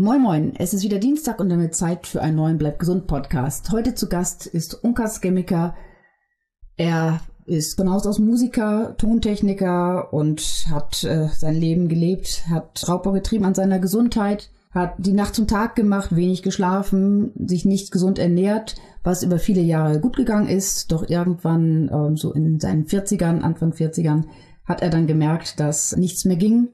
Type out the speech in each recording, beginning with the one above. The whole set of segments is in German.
Moin Moin, es ist wieder Dienstag und damit Zeit für einen neuen Bleib gesund Podcast. Heute zu Gast ist Unkas Chemiker. Er ist von Haus aus Musiker, Tontechniker und hat äh, sein Leben gelebt, hat Raubbau getrieben an seiner Gesundheit, hat die Nacht zum Tag gemacht, wenig geschlafen, sich nicht gesund ernährt, was über viele Jahre gut gegangen ist. Doch irgendwann, ähm, so in seinen 40ern, Anfang 40ern, hat er dann gemerkt, dass nichts mehr ging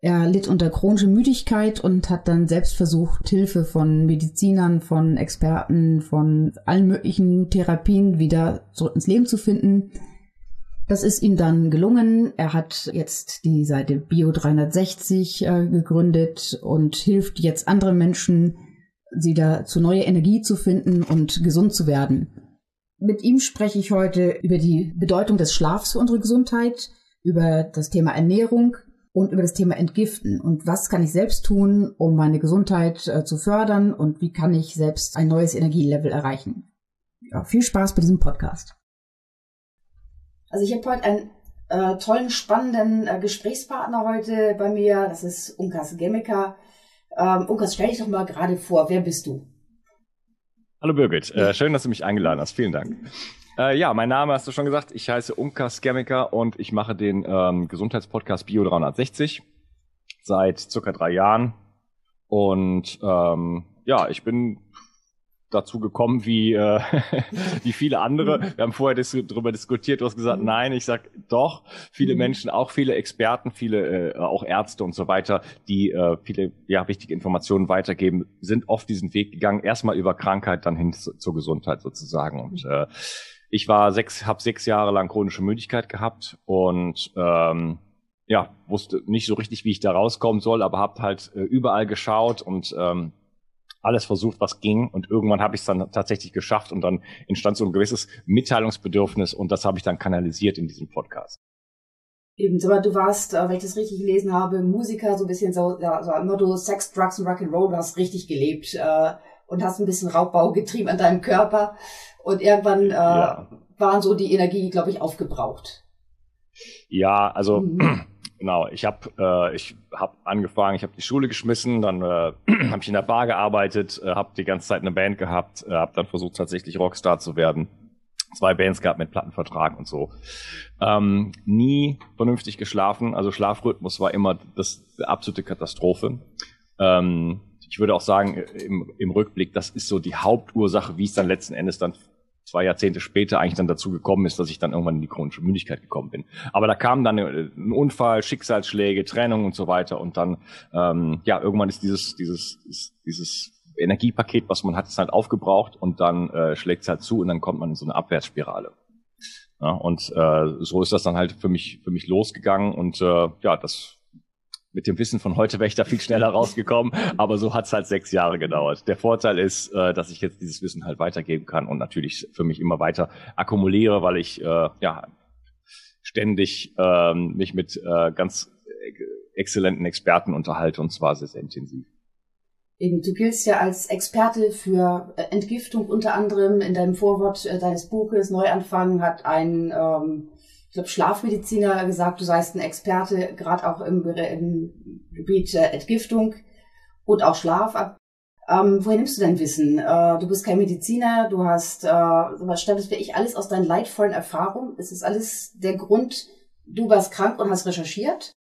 er litt unter chronischer Müdigkeit und hat dann selbst versucht, Hilfe von Medizinern, von Experten, von allen möglichen Therapien wieder zurück ins Leben zu finden. Das ist ihm dann gelungen. Er hat jetzt die Seite Bio360 äh, gegründet und hilft jetzt anderen Menschen, sie da zu neue Energie zu finden und gesund zu werden. Mit ihm spreche ich heute über die Bedeutung des Schlafs für unsere Gesundheit, über das Thema Ernährung, und über das Thema Entgiften und was kann ich selbst tun, um meine Gesundheit äh, zu fördern und wie kann ich selbst ein neues Energielevel erreichen. Ja, viel Spaß bei diesem Podcast. Also ich habe heute einen äh, tollen, spannenden äh, Gesprächspartner heute bei mir. Das ist Unkas Gemeka. Ähm, Unkas, stell dich doch mal gerade vor. Wer bist du? Hallo Birgit, äh, schön, dass du mich eingeladen hast. Vielen Dank. Äh, ja, mein Name hast du schon gesagt. Ich heiße Unka Skemiker und ich mache den ähm, Gesundheitspodcast Bio 360 seit circa drei Jahren. Und ähm, ja, ich bin dazu gekommen wie, äh, wie viele andere. Wir haben vorher dis darüber diskutiert, du hast gesagt, nein, ich sag doch, viele mhm. Menschen, auch viele Experten, viele äh, auch Ärzte und so weiter, die äh, viele ja, wichtige Informationen weitergeben, sind oft diesen Weg gegangen, erstmal über Krankheit, dann hin zu, zur Gesundheit sozusagen. Und äh, ich war sechs, habe sechs Jahre lang chronische Müdigkeit gehabt und ähm, ja, wusste nicht so richtig, wie ich da rauskommen soll, aber habe halt äh, überall geschaut und ähm, alles versucht, was ging. Und irgendwann habe ich es dann tatsächlich geschafft und dann entstand so ein gewisses Mitteilungsbedürfnis und das habe ich dann kanalisiert in diesem Podcast. Eben, aber du warst, äh, wenn ich das richtig gelesen habe, Musiker, so ein bisschen so, ja, so du Sex, Drugs und Rock'n'Roll, du hast richtig gelebt äh, und hast ein bisschen Raubbau getrieben an deinem Körper. Und irgendwann äh, ja. waren so die Energie, glaube ich, aufgebraucht. Ja, also mhm. genau. Ich habe äh, ich habe angefangen, ich habe die Schule geschmissen, dann äh, habe ich in der Bar gearbeitet, äh, habe die ganze Zeit eine Band gehabt, äh, habe dann versucht tatsächlich Rockstar zu werden. Zwei Bands gehabt mit Plattenvertrag und so. Ähm, nie vernünftig geschlafen, also Schlafrhythmus war immer das absolute Katastrophe. Ähm, ich würde auch sagen, im, im Rückblick, das ist so die Hauptursache, wie es dann letzten Endes dann zwei Jahrzehnte später eigentlich dann dazu gekommen ist, dass ich dann irgendwann in die chronische Müdigkeit gekommen bin. Aber da kam dann ein Unfall, Schicksalsschläge, Trennung und so weiter und dann ähm, ja irgendwann ist dieses dieses dieses Energiepaket, was man hat, ist halt aufgebraucht und dann äh, schlägt es halt zu und dann kommt man in so eine Abwärtsspirale. Ja, und äh, so ist das dann halt für mich für mich losgegangen und äh, ja, das mit dem Wissen von heute wäre ich da viel schneller rausgekommen, aber so hat es halt sechs Jahre gedauert. Der Vorteil ist, äh, dass ich jetzt dieses Wissen halt weitergeben kann und natürlich für mich immer weiter akkumuliere, weil ich äh, ja ständig ähm, mich mit äh, ganz exzellenten Experten unterhalte und zwar sehr, sehr intensiv. Eben, du giltst ja als Experte für äh, Entgiftung unter anderem. In deinem Vorwort äh, deines Buches Neuanfang hat ein ähm, glaube, Schlafmediziner gesagt, du seist ein Experte, gerade auch im, im Gebiet äh, Entgiftung und auch Schlaf. Ähm, woher nimmst du dein Wissen? Äh, du bist kein Mediziner, du hast, äh, was stammst ich alles aus deinen leidvollen Erfahrungen? Ist das alles der Grund, du warst krank und hast recherchiert?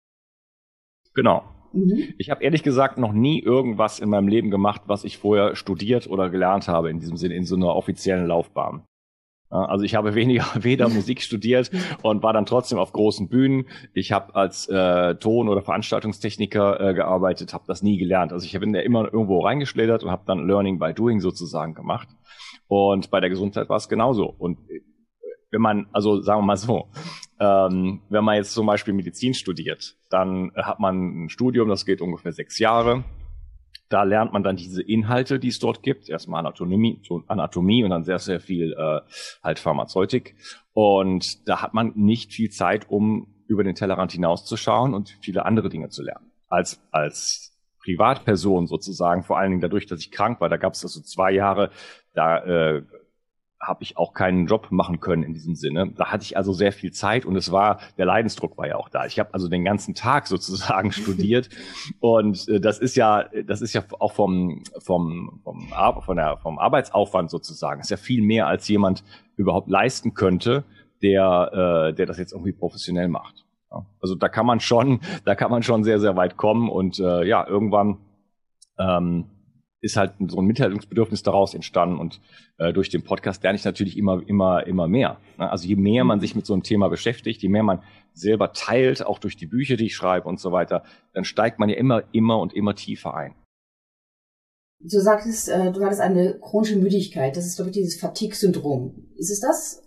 Genau. Mhm. Ich habe ehrlich gesagt noch nie irgendwas in meinem Leben gemacht, was ich vorher studiert oder gelernt habe, in diesem Sinne, in so einer offiziellen Laufbahn. Also ich habe weniger, weder Musik studiert und war dann trotzdem auf großen Bühnen. Ich habe als äh, Ton- oder Veranstaltungstechniker äh, gearbeitet, habe das nie gelernt. Also ich bin da immer irgendwo reingeschlittert und habe dann Learning by Doing sozusagen gemacht. Und bei der Gesundheit war es genauso. Und äh, wenn man, also sagen wir mal so, ähm, wenn man jetzt zum Beispiel Medizin studiert, dann hat man ein Studium, das geht ungefähr sechs Jahre. Da lernt man dann diese Inhalte, die es dort gibt. Erstmal Anatomie, Anatomie und dann sehr, sehr viel äh, halt Pharmazeutik. Und da hat man nicht viel Zeit, um über den Tellerrand hinauszuschauen und viele andere Dinge zu lernen. Als, als Privatperson sozusagen, vor allen Dingen dadurch, dass ich krank war, da gab es also zwei Jahre, da äh, habe ich auch keinen Job machen können in diesem Sinne. Da hatte ich also sehr viel Zeit und es war, der Leidensdruck war ja auch da. Ich habe also den ganzen Tag sozusagen studiert und äh, das ist ja, das ist ja auch vom, vom, vom, von der, vom Arbeitsaufwand sozusagen, ist ja viel mehr als jemand überhaupt leisten könnte, der, äh, der das jetzt irgendwie professionell macht. Ja. Also da kann man schon, da kann man schon sehr, sehr weit kommen und äh, ja, irgendwann ähm, ist halt so ein Mitteilungsbedürfnis daraus entstanden und äh, durch den Podcast lerne ich natürlich immer, immer, immer mehr. Ne? Also je mehr man sich mit so einem Thema beschäftigt, je mehr man selber teilt, auch durch die Bücher, die ich schreibe und so weiter, dann steigt man ja immer, immer und immer tiefer ein. Du sagtest, äh, du hattest eine chronische Müdigkeit. Das ist, glaube ich, dieses Fatigue-Syndrom. Ist es das?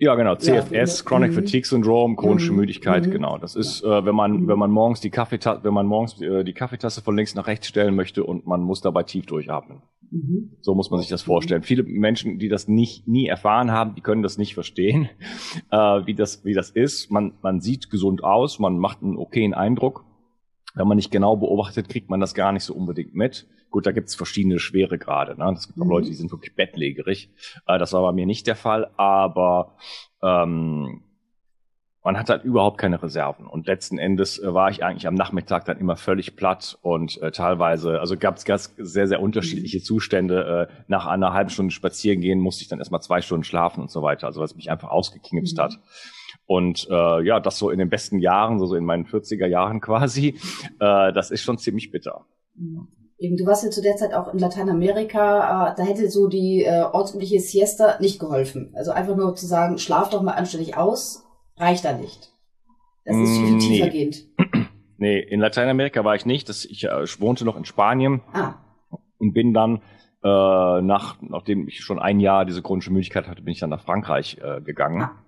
Ja, genau. CFS, ja, Chronic mhm. Fatigue Syndrome, chronische mhm. Müdigkeit, mhm. genau. Das ist, äh, wenn man, wenn man morgens die Kaffeetasse, wenn man morgens äh, die Kaffeetasse von links nach rechts stellen möchte und man muss dabei tief durchatmen. Mhm. So muss man sich das vorstellen. Viele Menschen, die das nicht, nie erfahren haben, die können das nicht verstehen, äh, wie das, wie das ist. Man, man sieht gesund aus, man macht einen okayen Eindruck. Wenn man nicht genau beobachtet, kriegt man das gar nicht so unbedingt mit. Gut, da gibt es verschiedene Schweregrade. Ne? Es gibt auch mhm. Leute, die sind wirklich bettlägerig. Äh, das war bei mir nicht der Fall, aber ähm, man hat halt überhaupt keine Reserven. Und letzten Endes äh, war ich eigentlich am Nachmittag dann immer völlig platt und äh, teilweise, also gab es ganz sehr, sehr unterschiedliche mhm. Zustände. Äh, nach einer halben Stunde spazieren gehen musste ich dann erstmal zwei Stunden schlafen und so weiter. Also was mich einfach ausgeknipst mhm. hat. Und äh, ja, das so in den besten Jahren, so, so in meinen 40er Jahren quasi, äh, das ist schon ziemlich bitter. Mhm. Eben, du warst ja zu der Zeit auch in Lateinamerika, äh, da hätte so die äh, ortsübliche Siesta nicht geholfen. Also einfach nur zu sagen, schlaf doch mal anständig aus, reicht da nicht. Das ist viel mm, nee. tiefergehend. Nee, in Lateinamerika war ich nicht. Das, ich, äh, wohnte noch in Spanien ah. und bin dann äh, nach, nachdem ich schon ein Jahr diese chronische Müdigkeit hatte, bin ich dann nach Frankreich äh, gegangen. Ah.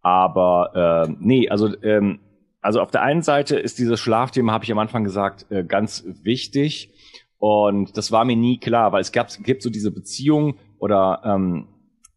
Aber äh, nee, also ähm, also auf der einen Seite ist dieses Schlafthema, habe ich am Anfang gesagt, äh, ganz wichtig. Und das war mir nie klar, weil es gab, gibt so diese Beziehung oder ähm,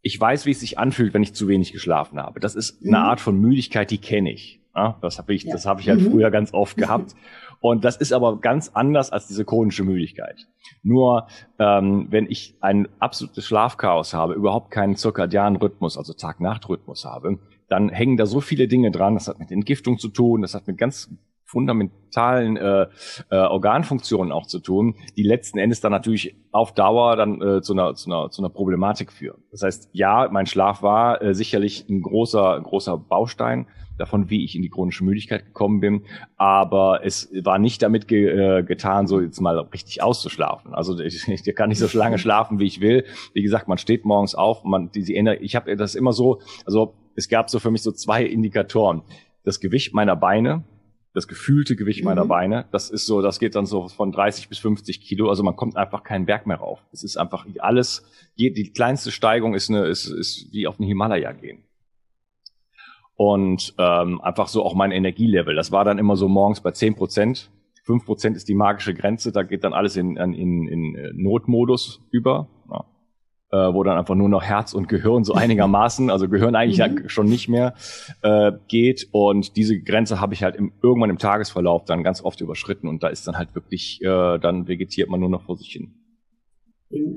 ich weiß, wie es sich anfühlt, wenn ich zu wenig geschlafen habe. Das ist eine mhm. Art von Müdigkeit, die kenne ich. Ja, das habe ich, ja. das habe ich halt mhm. früher ganz oft gehabt. Und das ist aber ganz anders als diese chronische Müdigkeit. Nur ähm, wenn ich ein absolutes Schlafchaos habe, überhaupt keinen zirkadianen Rhythmus, also Tag-Nacht-Rhythmus habe, dann hängen da so viele Dinge dran. Das hat mit Entgiftung zu tun, das hat mit ganz fundamentalen äh, äh, Organfunktionen auch zu tun, die letzten Endes dann natürlich auf Dauer dann äh, zu, einer, zu, einer, zu einer Problematik führen. Das heißt, ja, mein Schlaf war äh, sicherlich ein großer, großer Baustein davon, wie ich in die chronische Müdigkeit gekommen bin, aber es war nicht damit ge äh, getan, so jetzt mal richtig auszuschlafen. Also ich, ich kann nicht so lange schlafen, wie ich will. Wie gesagt, man steht morgens auf, man die, die ich habe das immer so, also es gab so für mich so zwei Indikatoren. Das Gewicht meiner Beine, das gefühlte Gewicht mhm. meiner Beine, das ist so, das geht dann so von 30 bis 50 Kilo, also man kommt einfach keinen Berg mehr rauf. Es ist einfach alles, die kleinste Steigung ist, eine, ist, ist wie auf den Himalaya gehen. Und ähm, einfach so auch mein Energielevel, das war dann immer so morgens bei 10 Prozent. 5 Prozent ist die magische Grenze, da geht dann alles in, in, in äh, Notmodus über. Äh, wo dann einfach nur noch Herz und Gehirn so einigermaßen, also Gehirn eigentlich mhm. ja schon nicht mehr äh, geht. Und diese Grenze habe ich halt im, irgendwann im Tagesverlauf dann ganz oft überschritten und da ist dann halt wirklich, äh, dann vegetiert man nur noch vor sich hin.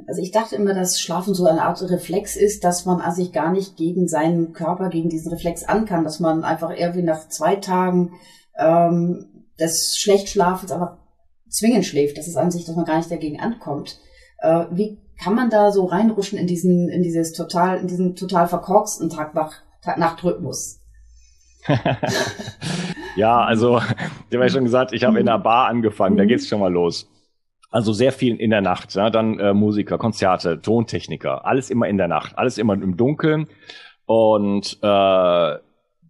Also ich dachte immer, dass Schlafen so eine Art Reflex ist, dass man also sich gar nicht gegen seinen Körper, gegen diesen Reflex an kann, dass man einfach irgendwie nach zwei Tagen ähm, des Schlechtschlafens aber zwingend schläft. Das ist an sich, dass man gar nicht dagegen ankommt. Äh, wie kann man da so reinrutschen in diesen, in dieses total, in diesen total verkorksten Tag-Nacht-Rhythmus? ja, also, ich habe ja schon gesagt, ich habe in einer Bar angefangen, da geht's schon mal los. Also sehr viel in der Nacht, ja, dann äh, Musiker, Konzerte, Tontechniker, alles immer in der Nacht, alles immer im Dunkeln. Und äh,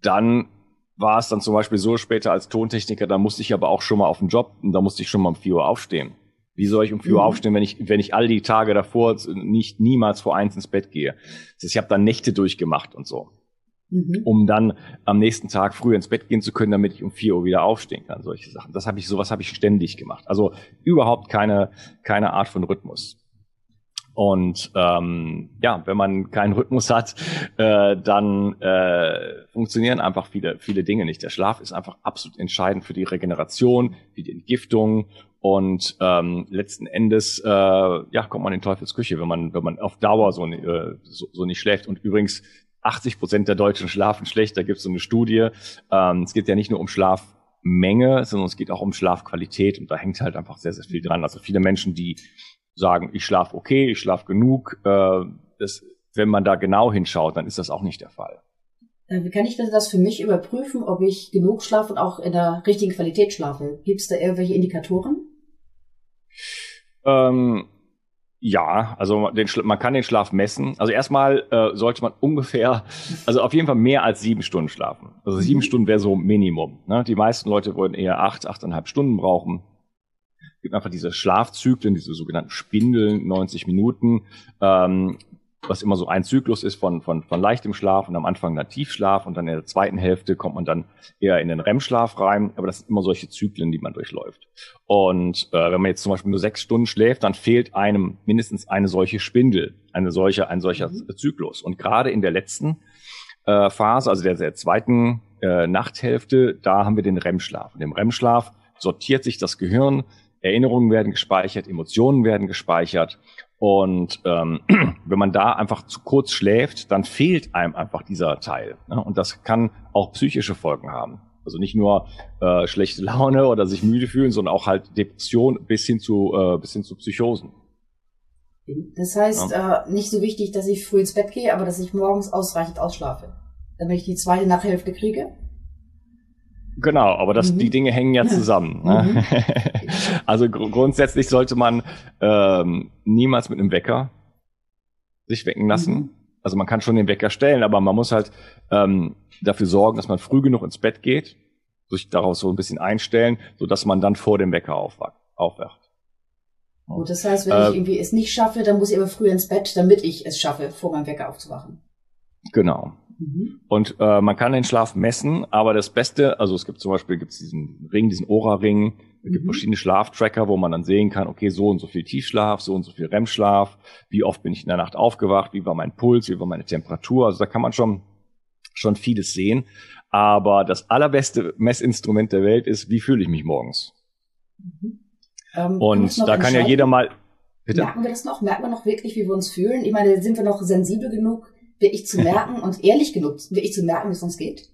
dann war es dann zum Beispiel so später als Tontechniker, da musste ich aber auch schon mal auf den Job und da musste ich schon mal um 4 Uhr aufstehen. Wie soll ich um vier Uhr mhm. aufstehen, wenn ich, wenn ich all die Tage davor nicht niemals vor eins ins Bett gehe? Das heißt, ich habe dann Nächte durchgemacht und so. Mhm. Um dann am nächsten Tag früh ins Bett gehen zu können, damit ich um vier Uhr wieder aufstehen kann. Solche Sachen. Das habe ich, sowas habe ich ständig gemacht. Also überhaupt keine, keine Art von Rhythmus. Und ähm, ja, wenn man keinen Rhythmus hat, äh, dann äh, funktionieren einfach viele, viele Dinge nicht. Der Schlaf ist einfach absolut entscheidend für die Regeneration, für die Entgiftung Und ähm, letzten Endes äh, ja, kommt man in Teufels Küche, wenn man, wenn man auf Dauer so, äh, so, so nicht schläft. Und übrigens, 80 Prozent der Deutschen schlafen schlecht. Da gibt es so eine Studie. Ähm, es geht ja nicht nur um Schlafmenge, sondern es geht auch um Schlafqualität. Und da hängt halt einfach sehr, sehr viel dran. Also viele Menschen, die sagen, ich schlafe okay, ich schlafe genug, äh, das, wenn man da genau hinschaut, dann ist das auch nicht der Fall. Äh, wie kann ich das für mich überprüfen, ob ich genug schlafe und auch in der richtigen Qualität schlafe? Gibt es da irgendwelche Indikatoren? Ähm, ja, also den, man kann den Schlaf messen. Also erstmal äh, sollte man ungefähr, also auf jeden Fall mehr als sieben Stunden schlafen. Also sieben mhm. Stunden wäre so Minimum. Ne? Die meisten Leute wollen eher acht, achteinhalb Stunden brauchen. Es gibt einfach diese Schlafzyklen, diese sogenannten Spindeln, 90 Minuten. Ähm, was immer so ein Zyklus ist von, von, von leichtem Schlaf und am Anfang dann Tiefschlaf und dann in der zweiten Hälfte kommt man dann eher in den REM-Schlaf rein. Aber das sind immer solche Zyklen, die man durchläuft. Und äh, wenn man jetzt zum Beispiel nur sechs Stunden schläft, dann fehlt einem mindestens eine solche Spindel, eine solche, ein solcher mhm. Zyklus. Und gerade in der letzten äh, Phase, also der, der zweiten äh, Nachthälfte, da haben wir den REM-Schlaf. Und im REM-Schlaf sortiert sich das Gehirn, Erinnerungen werden gespeichert, Emotionen werden gespeichert und ähm, wenn man da einfach zu kurz schläft, dann fehlt einem einfach dieser Teil. Ne? Und das kann auch psychische Folgen haben. Also nicht nur äh, schlechte Laune oder sich müde fühlen, sondern auch halt Depression bis hin zu, äh, bis hin zu Psychosen. Das heißt, ja. äh, nicht so wichtig, dass ich früh ins Bett gehe, aber dass ich morgens ausreichend ausschlafe, damit ich die zweite Nachhälfte kriege. Genau, aber das, mhm. die Dinge hängen ja zusammen. Ne? Mhm. also gr grundsätzlich sollte man ähm, niemals mit einem Wecker sich wecken lassen. Mhm. Also man kann schon den Wecker stellen, aber man muss halt ähm, dafür sorgen, dass man früh genug ins Bett geht, sich daraus so ein bisschen einstellen, so dass man dann vor dem Wecker aufwacht, aufwacht. Gut, das heißt, wenn äh, ich irgendwie es nicht schaffe, dann muss ich aber früh ins Bett, damit ich es schaffe, vor meinem Wecker aufzuwachen. Genau. Mhm. Und äh, man kann den Schlaf messen, aber das Beste, also es gibt zum Beispiel gibt's diesen Ring, diesen Ora-Ring, es gibt mhm. verschiedene Schlaftracker, wo man dann sehen kann, okay, so und so viel Tiefschlaf, so und so viel REM-Schlaf, wie oft bin ich in der Nacht aufgewacht, wie war mein Puls, wie war meine Temperatur. Also da kann man schon, schon vieles sehen. Aber das allerbeste Messinstrument der Welt ist, wie fühle ich mich morgens? Mhm. Ähm, und da kann ja jeder mal. Bitte? Merken wir das noch? Merken wir noch wirklich, wie wir uns fühlen? Ich meine, sind wir noch sensibel genug, wirklich zu merken und ehrlich genug, wirklich zu merken, wie es uns geht?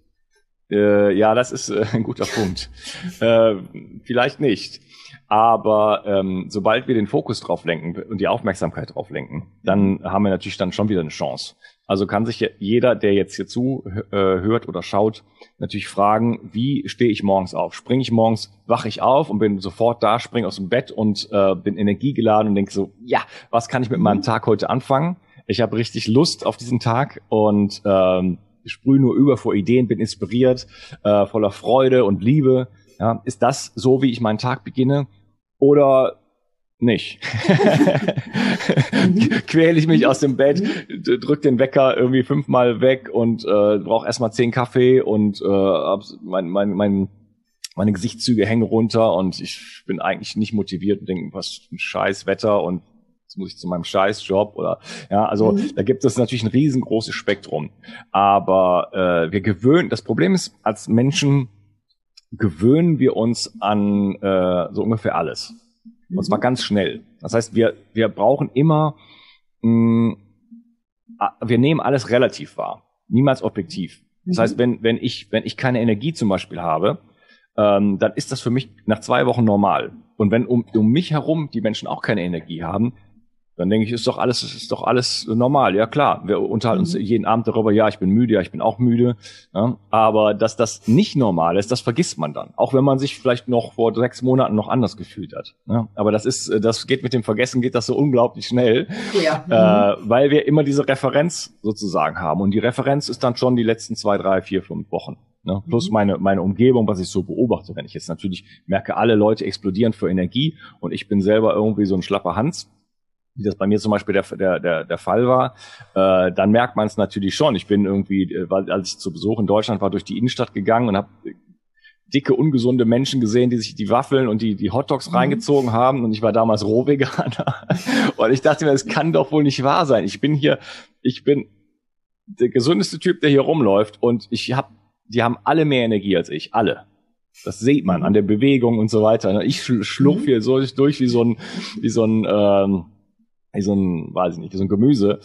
Äh, ja, das ist äh, ein guter Punkt. äh, vielleicht nicht. Aber ähm, sobald wir den Fokus drauf lenken und die Aufmerksamkeit drauf lenken, dann haben wir natürlich dann schon wieder eine Chance. Also kann sich jeder, der jetzt hier zu äh, hört oder schaut, natürlich fragen, wie stehe ich morgens auf? Springe ich morgens, wache ich auf und bin sofort da, springe aus dem Bett und äh, bin energiegeladen und denke so, ja, was kann ich mit meinem Tag heute anfangen? Ich habe richtig Lust auf diesen Tag und ähm, sprühe nur über vor Ideen, bin inspiriert, äh, voller Freude und Liebe. Ja, ist das so, wie ich meinen Tag beginne? Oder nicht. Quäle ich mich aus dem Bett, drück den Wecker irgendwie fünfmal weg und äh, brauche erstmal zehn Kaffee und äh, mein, mein, mein, meine Gesichtszüge hängen runter und ich bin eigentlich nicht motiviert und denke, was ein scheiß Wetter und jetzt muss ich zu meinem Scheißjob oder ja, also mhm. da gibt es natürlich ein riesengroßes Spektrum. Aber äh, wir gewöhnen, das Problem ist, als Menschen gewöhnen wir uns an äh, so ungefähr alles. Und zwar mhm. ganz schnell. Das heißt, wir, wir brauchen immer, mh, mm, wir nehmen alles relativ wahr, niemals objektiv. Das mhm. heißt, wenn, wenn, ich, wenn ich keine Energie zum Beispiel habe, ähm, dann ist das für mich nach zwei Wochen normal. Und wenn um, um mich herum die Menschen auch keine Energie haben, dann denke ich, ist doch alles, ist doch alles normal. Ja klar, wir unterhalten uns mhm. jeden Abend darüber, ja, ich bin müde, ja, ich bin auch müde. Ja, aber dass das nicht normal ist, das vergisst man dann. Auch wenn man sich vielleicht noch vor sechs Monaten noch anders gefühlt hat. Ja, aber das ist, das geht mit dem Vergessen, geht das so unglaublich schnell, ja. äh, weil wir immer diese Referenz sozusagen haben. Und die Referenz ist dann schon die letzten zwei, drei, vier, fünf Wochen. Ne? Plus mhm. meine, meine Umgebung, was ich so beobachte. Wenn ich jetzt natürlich merke, alle Leute explodieren für Energie und ich bin selber irgendwie so ein schlapper Hans, wie das bei mir zum Beispiel der, der, der, der Fall war, äh, dann merkt man es natürlich schon. Ich bin irgendwie, äh, als ich zu Besuch in Deutschland war, durch die Innenstadt gegangen und habe dicke, ungesunde Menschen gesehen, die sich die Waffeln und die, die Hotdogs mhm. reingezogen haben. Und ich war damals Rohveganer. und ich dachte mir, das kann doch wohl nicht wahr sein. Ich bin hier, ich bin der gesundeste Typ, der hier rumläuft. Und ich habe, die haben alle mehr Energie als ich. Alle. Das sieht man an der Bewegung und so weiter. Ich schlurf mhm. hier so durch wie so ein, wie so ein, ähm, wie so ein, weiß ich nicht, wie so ein Gemüse.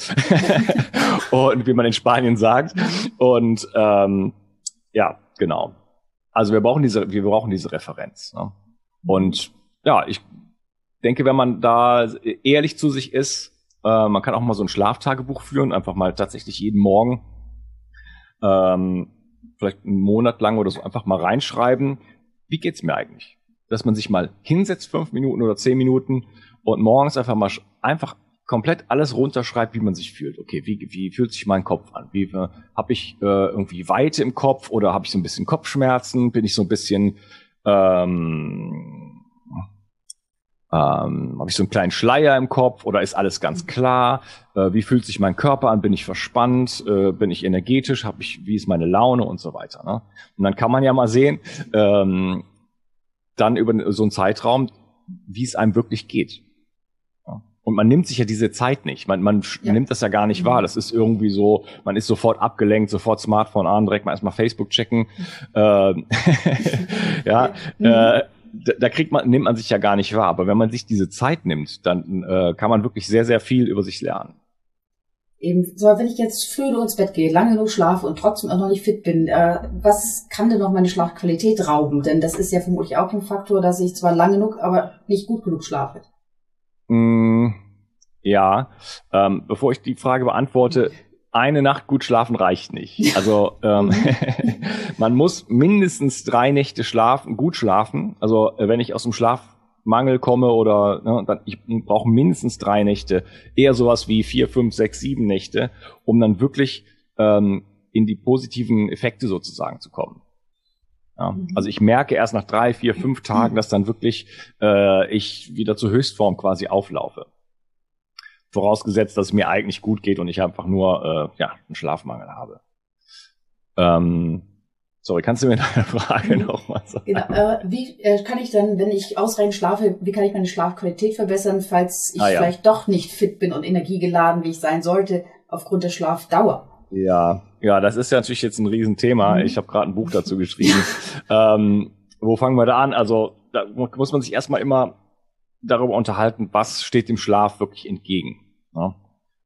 und wie man in Spanien sagt. Und ähm, ja, genau. Also wir brauchen diese, wir brauchen diese Referenz. Ne? Und ja, ich denke, wenn man da ehrlich zu sich ist, äh, man kann auch mal so ein Schlaftagebuch führen, einfach mal tatsächlich jeden Morgen, ähm, vielleicht einen Monat lang oder so, einfach mal reinschreiben, wie geht's mir eigentlich? Dass man sich mal hinsetzt, fünf Minuten oder zehn Minuten und morgens einfach mal einfach komplett alles runterschreibt, wie man sich fühlt. Okay, wie, wie fühlt sich mein Kopf an? Wie äh, habe ich äh, irgendwie Weite im Kopf oder habe ich so ein bisschen Kopfschmerzen? Bin ich so ein bisschen ähm, ähm, habe ich so einen kleinen Schleier im Kopf oder ist alles ganz klar? Äh, wie fühlt sich mein Körper an? Bin ich verspannt? Äh, bin ich energetisch? Hab ich, wie ist meine Laune und so weiter? Ne? Und dann kann man ja mal sehen, ähm, dann über so einen Zeitraum, wie es einem wirklich geht. Und man nimmt sich ja diese Zeit nicht. Man, man ja. nimmt das ja gar nicht wahr. Mhm. Das ist irgendwie so, man ist sofort abgelenkt, sofort Smartphone an, direkt mal erstmal Facebook checken. ähm, ja, mhm. äh, da, da kriegt man, nimmt man sich ja gar nicht wahr. Aber wenn man sich diese Zeit nimmt, dann äh, kann man wirklich sehr, sehr viel über sich lernen. Eben, so, wenn ich jetzt früh ins Bett gehe, lange genug schlafe und trotzdem auch noch nicht fit bin, äh, was kann denn noch meine Schlafqualität rauben? Denn das ist ja vermutlich auch ein Faktor, dass ich zwar lang genug, aber nicht gut genug schlafe. Mm, ja, ähm, bevor ich die Frage beantworte, eine Nacht gut schlafen reicht nicht. Also ähm, man muss mindestens drei Nächte schlafen, gut schlafen. Also äh, wenn ich aus dem Schlafmangel komme oder ne, dann ich brauche mindestens drei Nächte, eher sowas wie vier, fünf, sechs, sieben Nächte, um dann wirklich ähm, in die positiven Effekte sozusagen zu kommen. Ja, mhm. also ich merke erst nach drei, vier, fünf Tagen, dass dann wirklich äh, ich wieder zur Höchstform quasi auflaufe. Vorausgesetzt, dass es mir eigentlich gut geht und ich einfach nur äh, ja, einen Schlafmangel habe. Ähm, sorry, kannst du mir deine Frage mhm. nochmal sagen? Genau, äh, wie äh, kann ich dann, wenn ich ausreichend schlafe, wie kann ich meine Schlafqualität verbessern, falls ich ah, ja. vielleicht doch nicht fit bin und energiegeladen, wie ich sein sollte, aufgrund der Schlafdauer? Ja, ja, das ist ja natürlich jetzt ein Riesenthema. Mhm. Ich habe gerade ein Buch dazu geschrieben. ähm, wo fangen wir da an? Also da muss man sich erstmal immer darüber unterhalten, was steht dem Schlaf wirklich entgegen. Ja?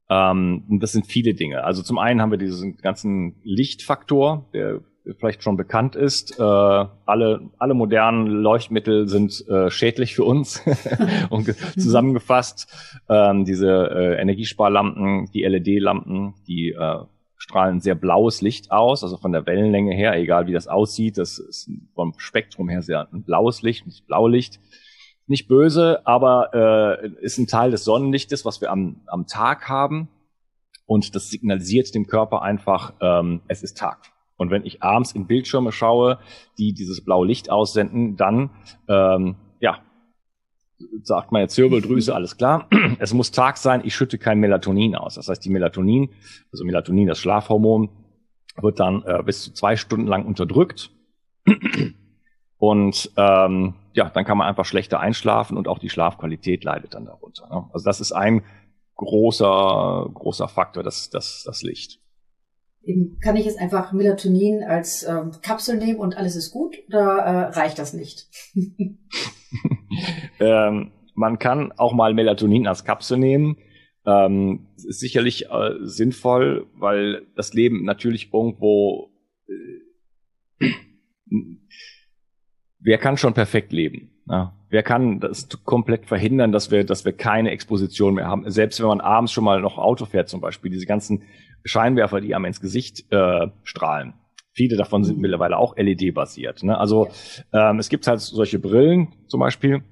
Ähm, und das sind viele Dinge. Also zum einen haben wir diesen ganzen Lichtfaktor, der vielleicht schon bekannt ist. Äh, alle, alle modernen Leuchtmittel sind äh, schädlich für uns. und zusammengefasst ähm, diese äh, Energiesparlampen, die LED-Lampen, die äh, strahlen sehr blaues Licht aus, also von der Wellenlänge her, egal wie das aussieht, das ist vom Spektrum her sehr ein blaues Licht, nicht Blaulicht nicht böse, aber äh, ist ein Teil des Sonnenlichtes, was wir am, am Tag haben. Und das signalisiert dem Körper einfach, ähm, es ist Tag. Und wenn ich abends in Bildschirme schaue, die dieses blaue Licht aussenden, dann ähm, sagt meine Zirbeldrüse, alles klar, es muss Tag sein, ich schütte kein Melatonin aus. Das heißt, die Melatonin, also Melatonin, das Schlafhormon, wird dann äh, bis zu zwei Stunden lang unterdrückt. Und ähm, ja, dann kann man einfach schlechter einschlafen und auch die Schlafqualität leidet dann darunter. Ne? Also das ist ein großer, großer Faktor, das, das, das Licht. Eben, kann ich jetzt einfach Melatonin als ähm, Kapsel nehmen und alles ist gut oder äh, reicht das nicht? ähm, man kann auch mal Melatonin als Kapsel nehmen. Ähm, ist sicherlich äh, sinnvoll, weil das Leben natürlich irgendwo äh, wer kann schon perfekt leben? Ja? Wer kann das komplett verhindern, dass wir, dass wir keine Exposition mehr haben? Selbst wenn man abends schon mal noch Auto fährt zum Beispiel, diese ganzen Scheinwerfer, die einem ins Gesicht äh, strahlen. Viele davon sind mhm. mittlerweile auch LED-basiert. Ne? Also ähm, es gibt halt solche Brillen zum Beispiel,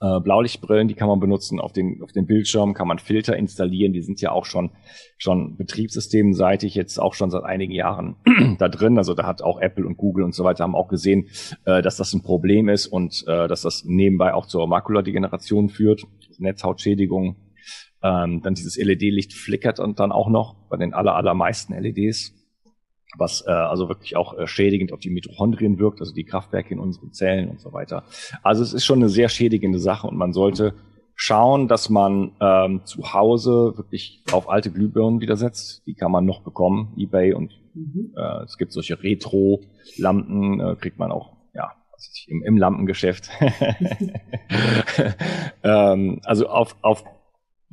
äh, Blaulichtbrillen, die kann man benutzen auf den, auf den Bildschirm, kann man Filter installieren, die sind ja auch schon, schon betriebssystemseitig jetzt auch schon seit einigen Jahren da drin. Also da hat auch Apple und Google und so weiter haben auch gesehen, äh, dass das ein Problem ist und äh, dass das nebenbei auch zur Makuladegeneration führt, Netzhautschädigung. Ähm, dann dieses LED-Licht flickert und dann auch noch bei den aller, allermeisten LEDs was äh, also wirklich auch äh, schädigend auf die Mitochondrien wirkt, also die Kraftwerke in unseren Zellen und so weiter. Also es ist schon eine sehr schädigende Sache und man sollte schauen, dass man ähm, zu Hause wirklich auf alte Glühbirnen wieder setzt. Die kann man noch bekommen, eBay und mhm. äh, es gibt solche Retro-Lampen, äh, kriegt man auch ja im, im Lampengeschäft. ähm, also auf, auf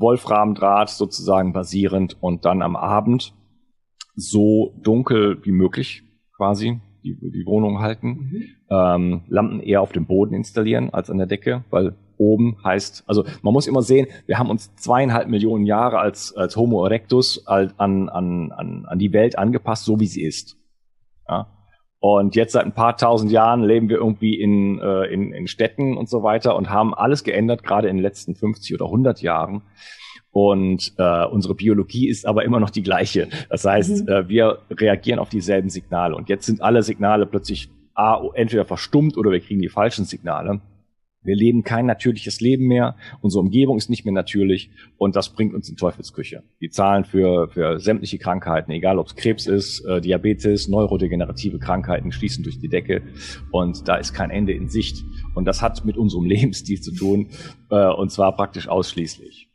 Wolframdraht sozusagen basierend und dann am Abend so dunkel wie möglich quasi die, die Wohnung halten. Mhm. Ähm, Lampen eher auf dem Boden installieren als an der Decke, weil oben heißt, also man muss immer sehen, wir haben uns zweieinhalb Millionen Jahre als, als Homo erectus an, an, an, an die Welt angepasst, so wie sie ist. Ja? Und jetzt seit ein paar tausend Jahren leben wir irgendwie in, äh, in, in Städten und so weiter und haben alles geändert, gerade in den letzten 50 oder 100 Jahren. Und äh, unsere Biologie ist aber immer noch die gleiche. Das heißt, mhm. äh, wir reagieren auf dieselben Signale. Und jetzt sind alle Signale plötzlich A, entweder verstummt oder wir kriegen die falschen Signale. Wir leben kein natürliches Leben mehr. Unsere Umgebung ist nicht mehr natürlich. Und das bringt uns in Teufelsküche. Die Zahlen für, für sämtliche Krankheiten, egal ob es Krebs ist, äh, Diabetes, neurodegenerative Krankheiten, schließen durch die Decke. Und da ist kein Ende in Sicht. Und das hat mit unserem Lebensstil zu tun. Äh, und zwar praktisch ausschließlich.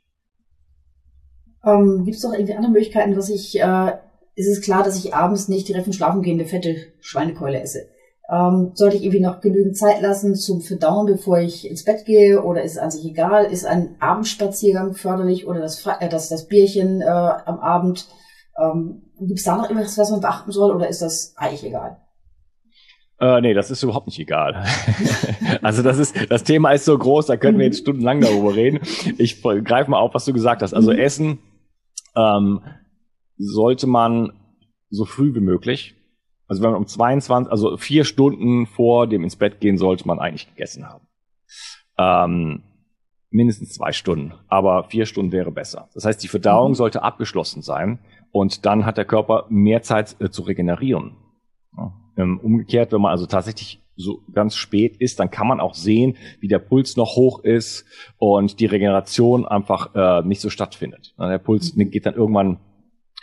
Ähm, Gibt es doch irgendwie andere Möglichkeiten, dass ich, äh, ist es klar, dass ich abends nicht direkt vom Schlafen gehende fette Schweinekeule esse? Ähm, sollte ich irgendwie noch genügend Zeit lassen zum Verdauen, bevor ich ins Bett gehe? Oder ist es an sich egal? Ist ein Abendspaziergang förderlich oder das, äh, das, das Bierchen äh, am Abend? Ähm, Gibt es da noch irgendwas, was man beachten soll oder ist das eigentlich egal? Äh, nee, das ist überhaupt nicht egal. also das ist, das Thema ist so groß, da können wir jetzt stundenlang darüber reden. Ich greife mal auf, was du gesagt hast. Also mhm. Essen ähm, sollte man so früh wie möglich, also wenn man um 22, also vier Stunden vor dem ins Bett gehen, sollte man eigentlich gegessen haben. Ähm, mindestens zwei Stunden, aber vier Stunden wäre besser. Das heißt, die Verdauung mhm. sollte abgeschlossen sein und dann hat der Körper mehr Zeit äh, zu regenerieren. Ja. Ähm, umgekehrt, wenn man also tatsächlich so ganz spät ist, dann kann man auch sehen, wie der Puls noch hoch ist und die Regeneration einfach äh, nicht so stattfindet. Der Puls mhm. geht dann irgendwann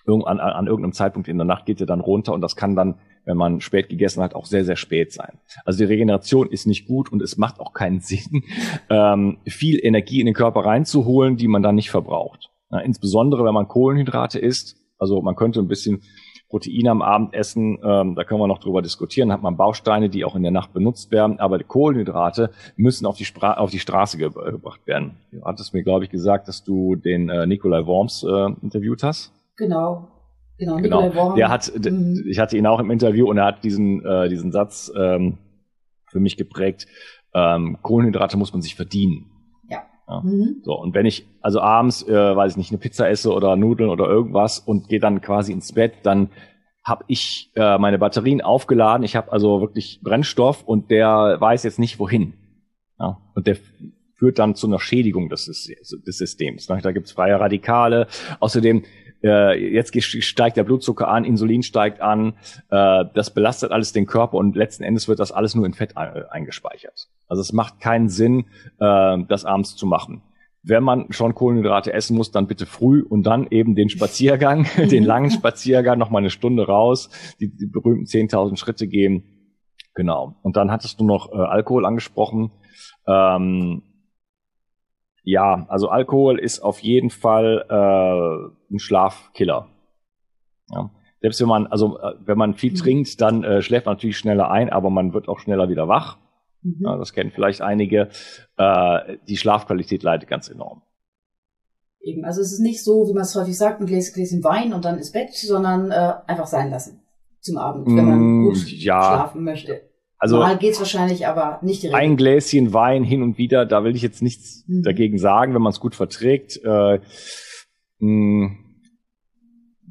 an, an irgendeinem Zeitpunkt in der Nacht geht er dann runter und das kann dann, wenn man spät gegessen hat, auch sehr, sehr spät sein. Also die Regeneration ist nicht gut und es macht auch keinen Sinn, ähm, viel Energie in den Körper reinzuholen, die man dann nicht verbraucht. Ja, insbesondere, wenn man Kohlenhydrate isst. Also man könnte ein bisschen Proteine am Abendessen, ähm, da können wir noch drüber diskutieren, hat man Bausteine, die auch in der Nacht benutzt werden, aber die Kohlenhydrate müssen auf die, Spra auf die Straße ge gebracht werden. Du hattest mir, glaube ich, gesagt, dass du den äh, Nikolai Worms äh, interviewt hast. Genau. Genau, genau. Der hat, mhm. ich hatte ihn auch im Interview und er hat diesen, äh, diesen Satz ähm, für mich geprägt, ähm, Kohlenhydrate muss man sich verdienen. Ja. Mhm. So, und wenn ich also abends, äh, weiß ich nicht, eine Pizza esse oder Nudeln oder irgendwas und gehe dann quasi ins Bett, dann habe ich äh, meine Batterien aufgeladen. Ich habe also wirklich Brennstoff und der weiß jetzt nicht wohin. Ja? Und der führt dann zu einer Schädigung des, des Systems. Da gibt's freie Radikale. Außerdem äh, jetzt steigt der Blutzucker an, Insulin steigt an, äh, das belastet alles den Körper und letzten Endes wird das alles nur in Fett eingespeichert. Also es macht keinen Sinn, äh, das abends zu machen. Wenn man schon Kohlenhydrate essen muss, dann bitte früh und dann eben den Spaziergang, den langen Spaziergang, noch mal eine Stunde raus, die, die berühmten 10.000 Schritte gehen. Genau. Und dann hattest du noch äh, Alkohol angesprochen. Ähm, ja, also Alkohol ist auf jeden Fall äh, ein Schlafkiller. Ja. Selbst wenn man, also äh, wenn man viel mhm. trinkt, dann äh, schläft man natürlich schneller ein, aber man wird auch schneller wieder wach. Mhm. Ja, das kennen vielleicht einige. Äh, die Schlafqualität leidet ganz enorm. Eben, also es ist nicht so, wie man es häufig sagt, ein Gläschen, Gläschen Wein und dann ist Bett, sondern äh, einfach sein lassen zum Abend, wenn man mm, gut ja. schlafen möchte. Also Mal geht's wahrscheinlich, aber nicht direkt. Ein Gläschen Wein hin und wieder, da will ich jetzt nichts mhm. dagegen sagen, wenn man es gut verträgt. Äh, mh,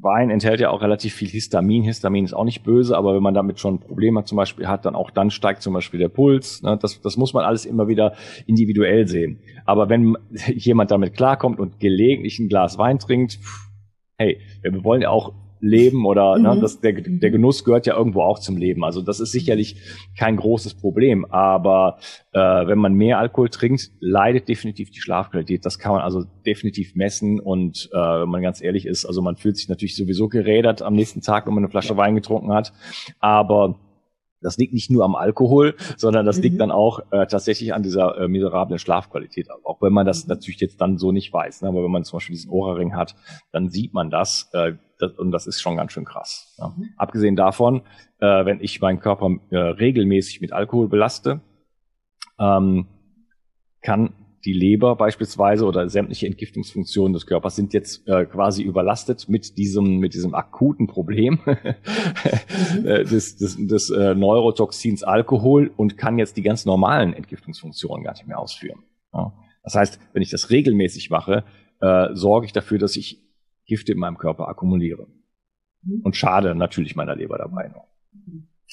Wein enthält ja auch relativ viel Histamin. Histamin ist auch nicht böse, aber wenn man damit schon Probleme zum Beispiel hat, dann auch dann steigt zum Beispiel der Puls. Ne? Das, das muss man alles immer wieder individuell sehen. Aber wenn jemand damit klarkommt und gelegentlich ein Glas Wein trinkt, hey, wir wollen ja auch Leben oder ne, mhm. ne, das, der, der Genuss gehört ja irgendwo auch zum Leben. Also das ist sicherlich kein großes Problem. Aber äh, wenn man mehr Alkohol trinkt, leidet definitiv die Schlafqualität. Das kann man also definitiv messen. Und äh, wenn man ganz ehrlich ist, also man fühlt sich natürlich sowieso gerädert am nächsten Tag, wenn man eine Flasche. Wein getrunken hat. Aber das liegt nicht nur am Alkohol, sondern das mhm. liegt dann auch äh, tatsächlich an dieser äh, miserablen Schlafqualität. Auch wenn man das mhm. natürlich jetzt dann so nicht weiß. Ne? Aber wenn man zum Beispiel diesen Ohrring hat, dann sieht man das. Äh, das und das ist schon ganz schön krass. Ja. Mhm. Abgesehen davon, äh, wenn ich meinen Körper äh, regelmäßig mit Alkohol belaste, ähm, kann die Leber beispielsweise oder sämtliche Entgiftungsfunktionen des Körpers sind jetzt äh, quasi überlastet mit diesem mit diesem akuten Problem mhm. des, des, des äh, Neurotoxins Alkohol und kann jetzt die ganz normalen Entgiftungsfunktionen gar nicht mehr ausführen. Ja. Das heißt, wenn ich das regelmäßig mache, äh, sorge ich dafür, dass ich Gifte in meinem Körper akkumuliere. Mhm. Und schade natürlich meiner Leber dabei noch.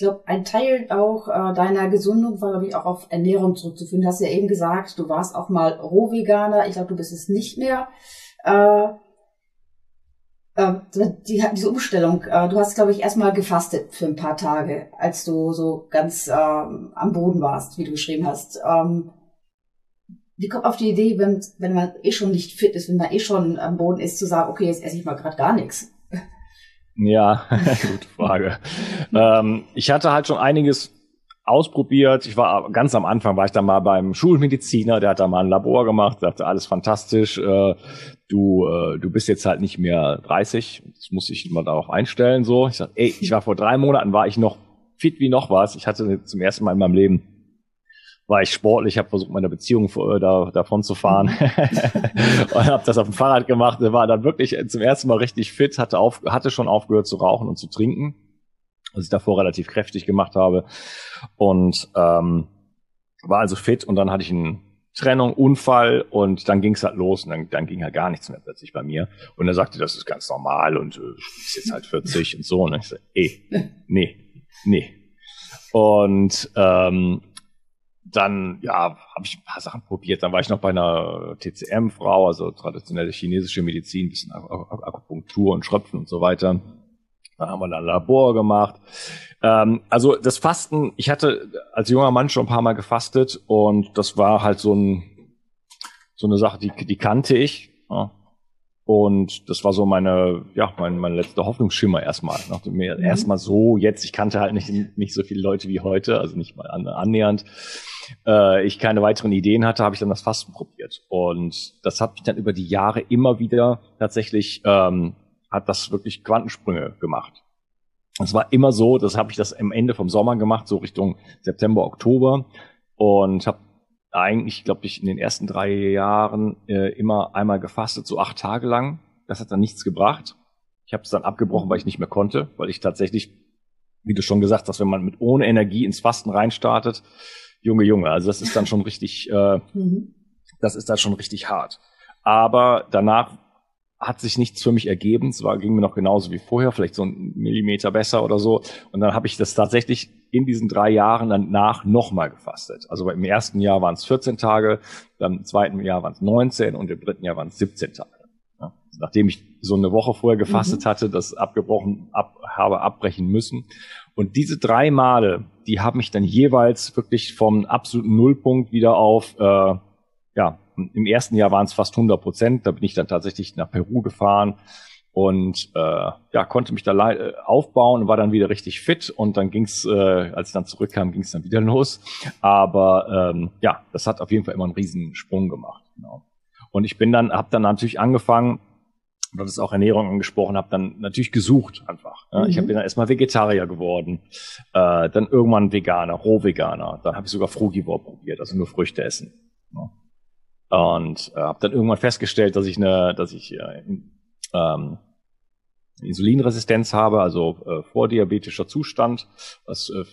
Ich glaube, ein Teil auch äh, deiner Gesundung war, glaube ich, auch auf Ernährung zurückzuführen. Du hast ja eben gesagt, du warst auch mal Rohveganer. Ich glaube, du bist es nicht mehr. Äh, äh, die, diese Umstellung, äh, du hast, glaube ich, erstmal gefastet für ein paar Tage, als du so ganz äh, am Boden warst, wie du geschrieben hast. Ähm, wie kommt auf die Idee, wenn, wenn man eh schon nicht fit ist, wenn man eh schon am Boden ist, zu sagen, okay, jetzt esse ich mal gerade gar nichts? Ja, gute Frage. ähm, ich hatte halt schon einiges ausprobiert. Ich war ganz am Anfang war ich da mal beim Schulmediziner, der hat da mal ein Labor gemacht, sagte alles fantastisch. Äh, du äh, du bist jetzt halt nicht mehr 30, das muss ich mal darauf einstellen so. Ich sag, ey, ich war vor drei Monaten war ich noch fit wie noch was. Ich hatte zum ersten Mal in meinem Leben war ich sportlich, habe versucht, meine Beziehung äh, da, davon zu fahren mhm. und habe das auf dem Fahrrad gemacht. War dann wirklich zum ersten Mal richtig fit, hatte, auf, hatte schon aufgehört zu rauchen und zu trinken, was ich davor relativ kräftig gemacht habe und ähm, war also fit und dann hatte ich einen Trennung, Unfall und dann ging es halt los und dann, dann ging halt gar nichts mehr plötzlich bei mir. Und er sagte, das ist ganz normal und äh, du bist jetzt halt 40 und so. Und ich so, ey, nee, nee. Und ähm, dann, ja, habe ich ein paar Sachen probiert. Dann war ich noch bei einer TCM-Frau, also traditionelle chinesische Medizin, bisschen Akupunktur und Schröpfen und so weiter. Dann haben wir dann ein Labor gemacht. Ähm, also das Fasten, ich hatte als junger Mann schon ein paar Mal gefastet und das war halt so ein so eine Sache, die, die kannte ich. Ja. Und das war so meine, ja, mein, mein letzter Hoffnungsschimmer erstmal. Nachdem mir mhm. erstmal so jetzt, ich kannte halt nicht, nicht so viele Leute wie heute, also nicht mal annähernd äh, ich keine weiteren Ideen hatte, habe ich dann das Fasten probiert. Und das hat mich dann über die Jahre immer wieder tatsächlich, ähm, hat das wirklich Quantensprünge gemacht. Es war immer so, das habe ich das am Ende vom Sommer gemacht, so Richtung September, Oktober. Und habe eigentlich, glaube ich, in den ersten drei Jahren äh, immer einmal gefastet, so acht Tage lang. Das hat dann nichts gebracht. Ich habe es dann abgebrochen, weil ich nicht mehr konnte, weil ich tatsächlich, wie du schon gesagt hast, wenn man mit ohne Energie ins Fasten reinstartet, Junge, Junge. Also das ist dann schon richtig, äh, mhm. das ist dann schon richtig hart. Aber danach hat sich nichts für mich ergeben. Es war, ging mir noch genauso wie vorher, vielleicht so ein Millimeter besser oder so. Und dann habe ich das tatsächlich in diesen drei Jahren danach nochmal gefastet. Also im ersten Jahr waren es 14 Tage, dann im zweiten Jahr waren es 19 und im dritten Jahr waren es 17 Tage. Ja. Nachdem ich so eine Woche vorher gefastet mhm. hatte, das abgebrochen ab, habe abbrechen müssen. Und diese drei Male, die haben mich dann jeweils wirklich vom absoluten Nullpunkt wieder auf, äh, ja, im ersten Jahr waren es fast 100 Prozent. Da bin ich dann tatsächlich nach Peru gefahren und äh, ja konnte mich da äh, aufbauen und war dann wieder richtig fit und dann ging's, äh, als ich dann zurückkam, ging's dann wieder los. Aber ähm, ja, das hat auf jeden Fall immer einen riesen Sprung gemacht. Genau. Und ich bin dann, habe dann natürlich angefangen, weil das auch Ernährung angesprochen habe, dann natürlich gesucht einfach. Ja. Mhm. Ich bin dann erstmal Vegetarier geworden, äh, dann irgendwann Veganer, Rohveganer, dann habe ich sogar Frugivore probiert, also nur Früchte essen. Ja. Und äh, habe dann irgendwann festgestellt, dass ich eine, dass ich äh, ähm, Insulinresistenz habe, also äh, vordiabetischer Zustand, was äh,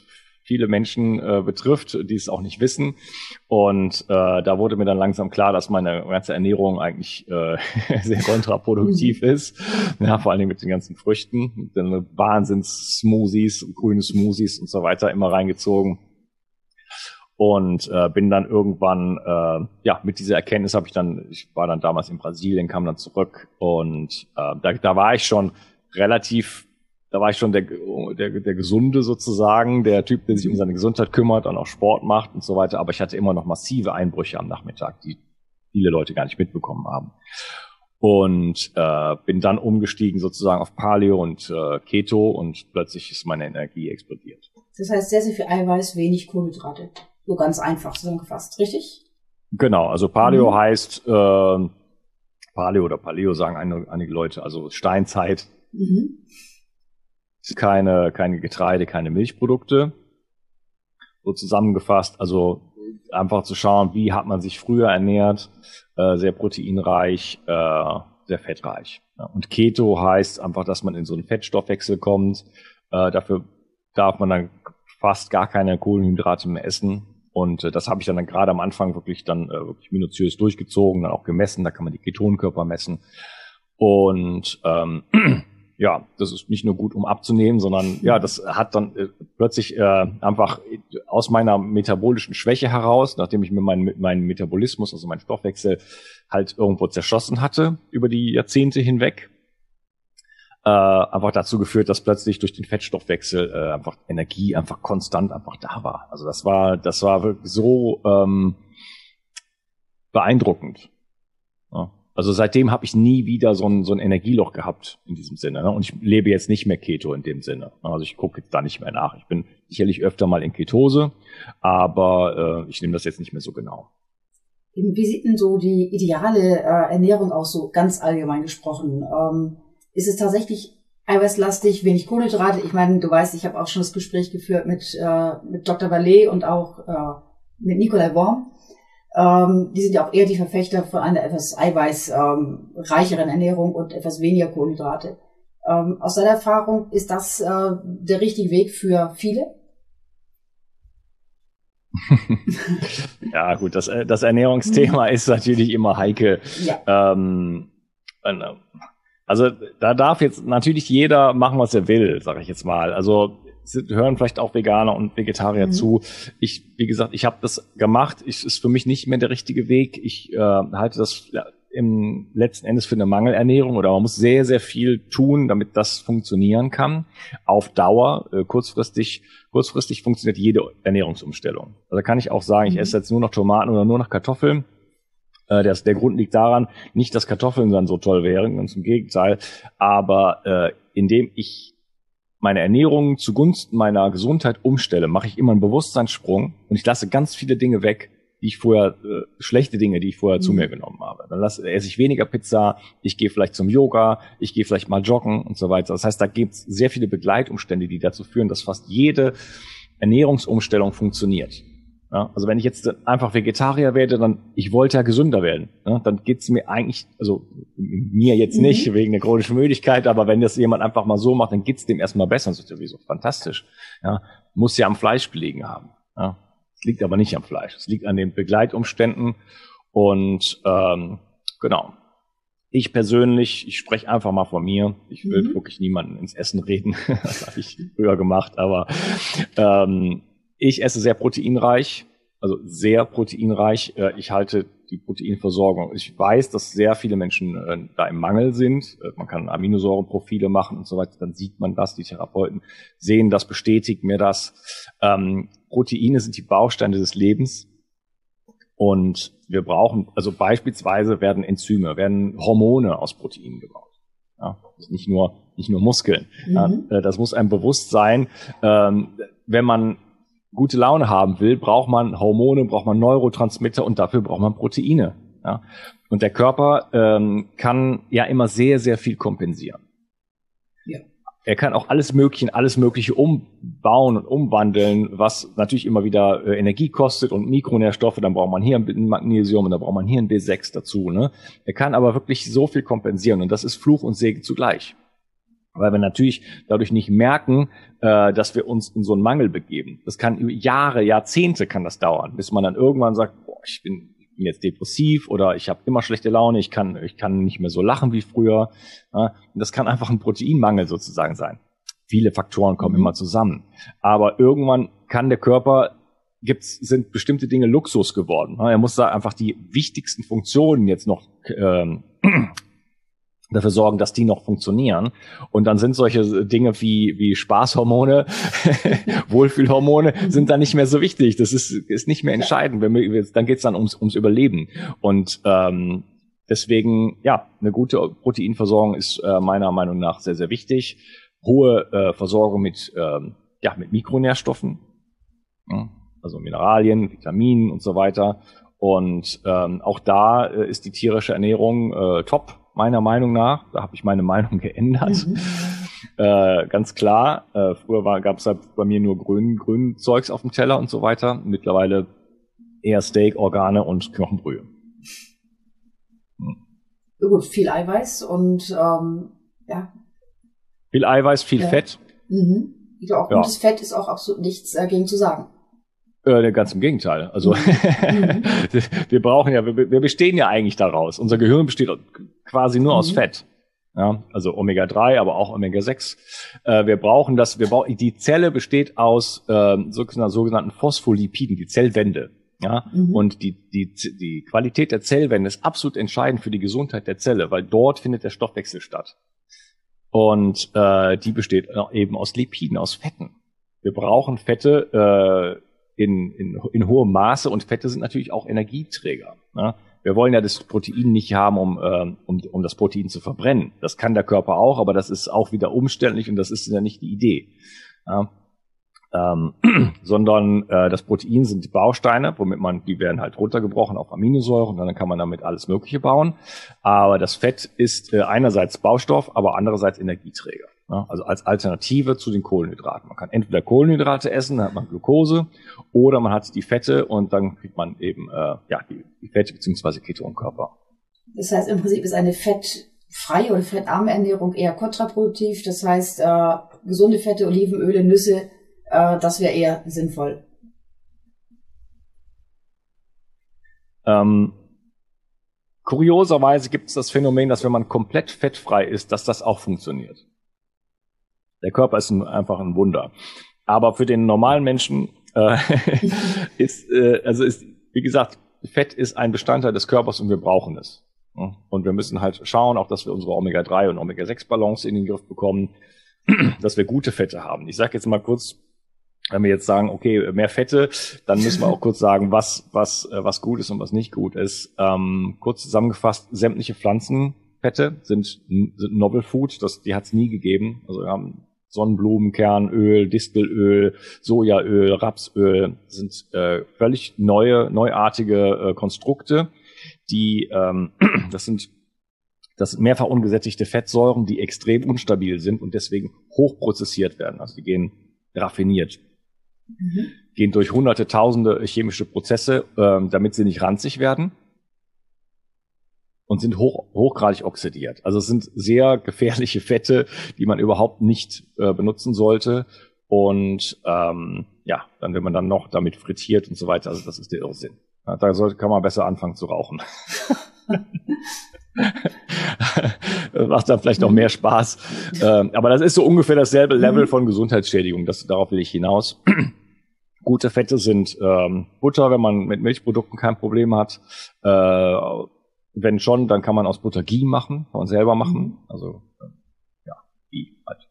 viele Menschen äh, betrifft, die es auch nicht wissen. Und äh, da wurde mir dann langsam klar, dass meine ganze Ernährung eigentlich äh, sehr kontraproduktiv mhm. ist. Ja, vor allem mit den ganzen Früchten. Dann Wahnsinns-Smoothies, grüne Smoothies und so weiter immer reingezogen. Und äh, bin dann irgendwann, äh, ja, mit dieser Erkenntnis habe ich dann, ich war dann damals in Brasilien, kam dann zurück und äh, da, da war ich schon relativ da war ich schon der, der, der Gesunde sozusagen, der Typ, der sich um seine Gesundheit kümmert und auch Sport macht und so weiter. Aber ich hatte immer noch massive Einbrüche am Nachmittag, die viele Leute gar nicht mitbekommen haben. Und äh, bin dann umgestiegen sozusagen auf Paleo und äh, Keto und plötzlich ist meine Energie explodiert. Das heißt sehr, sehr viel Eiweiß, wenig Kohlenhydrate. So ganz einfach zusammengefasst, richtig? Genau, also Paleo mhm. heißt äh, Paleo oder Paleo sagen einige, einige Leute, also Steinzeit. Mhm keine, keine Getreide, keine Milchprodukte. So zusammengefasst, also einfach zu schauen, wie hat man sich früher ernährt, äh, sehr proteinreich, äh, sehr fettreich. Ja. Und Keto heißt einfach, dass man in so einen Fettstoffwechsel kommt. Äh, dafür darf man dann fast gar keine Kohlenhydrate mehr essen. Und äh, das habe ich dann, dann gerade am Anfang wirklich dann äh, wirklich minutiös durchgezogen, dann auch gemessen. Da kann man die Ketonkörper messen. Und ähm, ja, das ist nicht nur gut, um abzunehmen, sondern ja, das hat dann äh, plötzlich äh, einfach aus meiner metabolischen Schwäche heraus, nachdem ich mir meinen meinen Metabolismus, also meinen Stoffwechsel halt irgendwo zerschossen hatte über die Jahrzehnte hinweg, äh, einfach dazu geführt, dass plötzlich durch den Fettstoffwechsel äh, einfach Energie einfach konstant einfach da war. Also das war, das war wirklich so ähm, beeindruckend. Ja. Also seitdem habe ich nie wieder so ein, so ein Energieloch gehabt in diesem Sinne. Ne? Und ich lebe jetzt nicht mehr Keto in dem Sinne. Also ich gucke jetzt da nicht mehr nach. Ich bin sicherlich öfter mal in Ketose, aber äh, ich nehme das jetzt nicht mehr so genau. Wie sieht denn so die ideale äh, Ernährung aus, so ganz allgemein gesprochen? Ähm ist es tatsächlich eiweißlastig, wenig Kohlenhydrate. Ich meine, du weißt, ich habe auch schon das Gespräch geführt mit, äh, mit Dr. Ballet und auch äh, mit Nikolai Worm. Ähm, die sind ja auch eher die Verfechter von einer etwas eiweißreicheren ähm, Ernährung und etwas weniger Kohlenhydrate. Ähm, aus deiner Erfahrung, ist das äh, der richtige Weg für viele? ja, gut, das, äh, das Ernährungsthema ist natürlich immer heikel. Ja. Ähm, äh, also da darf jetzt natürlich jeder machen, was er will, sage ich jetzt mal. Also hören vielleicht auch Veganer und Vegetarier mhm. zu. Ich, wie gesagt, ich habe das gemacht. Ich, ist für mich nicht mehr der richtige Weg. Ich äh, halte das im letzten Endes für eine Mangelernährung oder man muss sehr, sehr viel tun, damit das funktionieren kann. Auf Dauer, äh, kurzfristig, kurzfristig funktioniert jede Ernährungsumstellung. Also kann ich auch sagen, ich mhm. esse jetzt nur noch Tomaten oder nur noch Kartoffeln äh, der, der Grund liegt daran, nicht, dass Kartoffeln dann so toll wären, ganz im Gegenteil, aber äh, indem ich meine Ernährung zugunsten meiner Gesundheit umstelle, mache ich immer einen Bewusstseinssprung und ich lasse ganz viele Dinge weg, die ich vorher, äh, schlechte Dinge, die ich vorher mhm. zu mir genommen habe. Dann lasse, esse ich weniger Pizza, ich gehe vielleicht zum Yoga, ich gehe vielleicht mal joggen und so weiter. Das heißt, da gibt es sehr viele Begleitumstände, die dazu führen, dass fast jede Ernährungsumstellung funktioniert. Ja, also wenn ich jetzt einfach Vegetarier werde, dann ich wollte ja gesünder werden. Ja, dann geht's mir eigentlich, also mir jetzt mhm. nicht wegen der chronischen Müdigkeit, aber wenn das jemand einfach mal so macht, dann geht's dem erstmal besser. Das ist sowieso fantastisch. Ja, muss ja am Fleisch gelegen haben. Ja, es liegt aber nicht am Fleisch. Es liegt an den Begleitumständen und ähm, genau. Ich persönlich, ich spreche einfach mal von mir. Ich will mhm. wirklich niemanden ins Essen reden. das habe ich früher gemacht, aber ähm, ich esse sehr proteinreich, also sehr proteinreich. Äh, ich halte die Proteinversorgung. Ich weiß, dass sehr viele Menschen äh, da im Mangel sind. Äh, man kann Aminosäurenprofile machen und so weiter. Dann sieht man das. Die Therapeuten sehen das, bestätigt mir das. Ähm, Proteine sind die Bausteine des Lebens. Und wir brauchen, also beispielsweise werden Enzyme, werden Hormone aus Proteinen gebaut. Ja, nicht nur, nicht nur Muskeln. Mhm. Das muss einem bewusst sein. Ähm, wenn man gute Laune haben will, braucht man Hormone, braucht man Neurotransmitter und dafür braucht man Proteine. Ja? Und der Körper ähm, kann ja immer sehr, sehr viel kompensieren. Ja. Er kann auch alles Mögliche, alles Mögliche umbauen und umwandeln, was natürlich immer wieder äh, Energie kostet und Mikronährstoffe. Dann braucht man hier ein Magnesium und dann braucht man hier ein B6 dazu. Ne? Er kann aber wirklich so viel kompensieren und das ist Fluch und Segen zugleich weil wir natürlich dadurch nicht merken, äh, dass wir uns in so einen Mangel begeben. Das kann über Jahre, Jahrzehnte kann das dauern, bis man dann irgendwann sagt, boah, ich bin, bin jetzt depressiv oder ich habe immer schlechte Laune, ich kann, ich kann nicht mehr so lachen wie früher. Ja, das kann einfach ein Proteinmangel sozusagen sein. Viele Faktoren kommen mhm. immer zusammen. Aber irgendwann kann der Körper gibt's, sind bestimmte Dinge Luxus geworden. Er muss da einfach die wichtigsten Funktionen jetzt noch ähm, dafür sorgen, dass die noch funktionieren. Und dann sind solche Dinge wie, wie Spaßhormone, Wohlfühlhormone sind dann nicht mehr so wichtig. Das ist, ist nicht mehr entscheidend. Wenn wir, dann geht's dann ums, ums Überleben. Und ähm, deswegen, ja, eine gute Proteinversorgung ist äh, meiner Meinung nach sehr, sehr wichtig. Hohe äh, Versorgung mit, ähm, ja, mit Mikronährstoffen, also Mineralien, Vitaminen und so weiter. Und ähm, auch da äh, ist die tierische Ernährung äh, top meiner Meinung nach. Da habe ich meine Meinung geändert. Mhm. Äh, ganz klar. Äh, früher gab es halt bei mir nur grün, grün Zeugs auf dem Teller und so weiter. Mittlerweile eher Steak, Organe und Knochenbrühe. Hm. Gut, viel Eiweiß und ähm, ja. Viel Eiweiß, viel ja. Fett. Mhm. Ich glaube, auch gutes ja. Fett ist auch absolut nichts dagegen zu sagen. Äh, ganz im Gegenteil. Also mhm. wir brauchen ja, wir, wir, bestehen ja eigentlich daraus. Unser Gehirn besteht quasi nur mhm. aus Fett. Ja, also Omega-3, aber auch Omega-6. Äh, wir brauchen das, wir brauchen, die Zelle besteht aus äh, sogenannten Phospholipiden, die Zellwände. Ja, mhm. und die, die, die Qualität der Zellwände ist absolut entscheidend für die Gesundheit der Zelle, weil dort findet der Stoffwechsel statt. Und äh, die besteht eben aus Lipiden, aus Fetten. Wir brauchen Fette äh, in, in, in hohem Maße und Fette sind natürlich auch Energieträger. Ne? Wir wollen ja das Protein nicht haben, um, äh, um, um das Protein zu verbrennen. Das kann der Körper auch, aber das ist auch wieder umständlich und das ist ja nicht die Idee. Ja? Ähm, sondern äh, das Protein sind die Bausteine, womit man, die werden halt runtergebrochen auf Aminosäuren und dann kann man damit alles Mögliche bauen. Aber das Fett ist äh, einerseits Baustoff, aber andererseits Energieträger. Ja, also als Alternative zu den Kohlenhydraten. Man kann entweder Kohlenhydrate essen, dann hat man Glucose, oder man hat die Fette und dann kriegt man eben äh, ja, die, die Fette bzw. Ketonkörper. Das heißt, im Prinzip ist eine fettfreie oder fettarme Ernährung eher kontraproduktiv. Das heißt, äh, gesunde Fette, Olivenöle, Nüsse äh, das wäre eher sinnvoll. Ähm, kurioserweise gibt es das Phänomen, dass wenn man komplett fettfrei ist, dass das auch funktioniert. Der Körper ist ein, einfach ein Wunder. Aber für den normalen Menschen äh, ist, äh, also ist, wie gesagt, Fett ist ein Bestandteil des Körpers und wir brauchen es. Und wir müssen halt schauen, auch dass wir unsere Omega-3 und Omega-6-Balance in den Griff bekommen, dass wir gute Fette haben. Ich sage jetzt mal kurz wenn wir jetzt sagen, okay, mehr Fette, dann müssen wir auch kurz sagen, was, was, äh, was gut ist und was nicht gut ist. Ähm, kurz zusammengefasst, sämtliche Pflanzenfette sind, sind Novel Food, das, die hat es nie gegeben. Also wir haben Sonnenblumenkernöl, Distelöl, Sojaöl, Rapsöl sind äh, völlig neue, neuartige äh, Konstrukte, die ähm, das sind das sind mehrfach ungesättigte Fettsäuren, die extrem unstabil sind und deswegen hochprozessiert werden. Also die gehen raffiniert. Mhm. Gehen durch hunderte, tausende chemische Prozesse, ähm, damit sie nicht ranzig werden und sind hoch, hochgradig oxidiert. Also es sind sehr gefährliche Fette, die man überhaupt nicht äh, benutzen sollte. Und ähm, ja, dann wenn man dann noch damit frittiert und so weiter, also das ist der Irrsinn. Ja, da sollte, kann man besser anfangen zu rauchen. Macht dann vielleicht noch mehr Spaß. Ähm, aber das ist so ungefähr dasselbe Level von Gesundheitsschädigung. Das, darauf will ich hinaus. Gute Fette sind ähm, Butter, wenn man mit Milchprodukten kein Problem hat. Äh, wenn schon, dann kann man aus Butter Ghee machen, kann man selber machen. Mhm. Also ja, Ghee halt.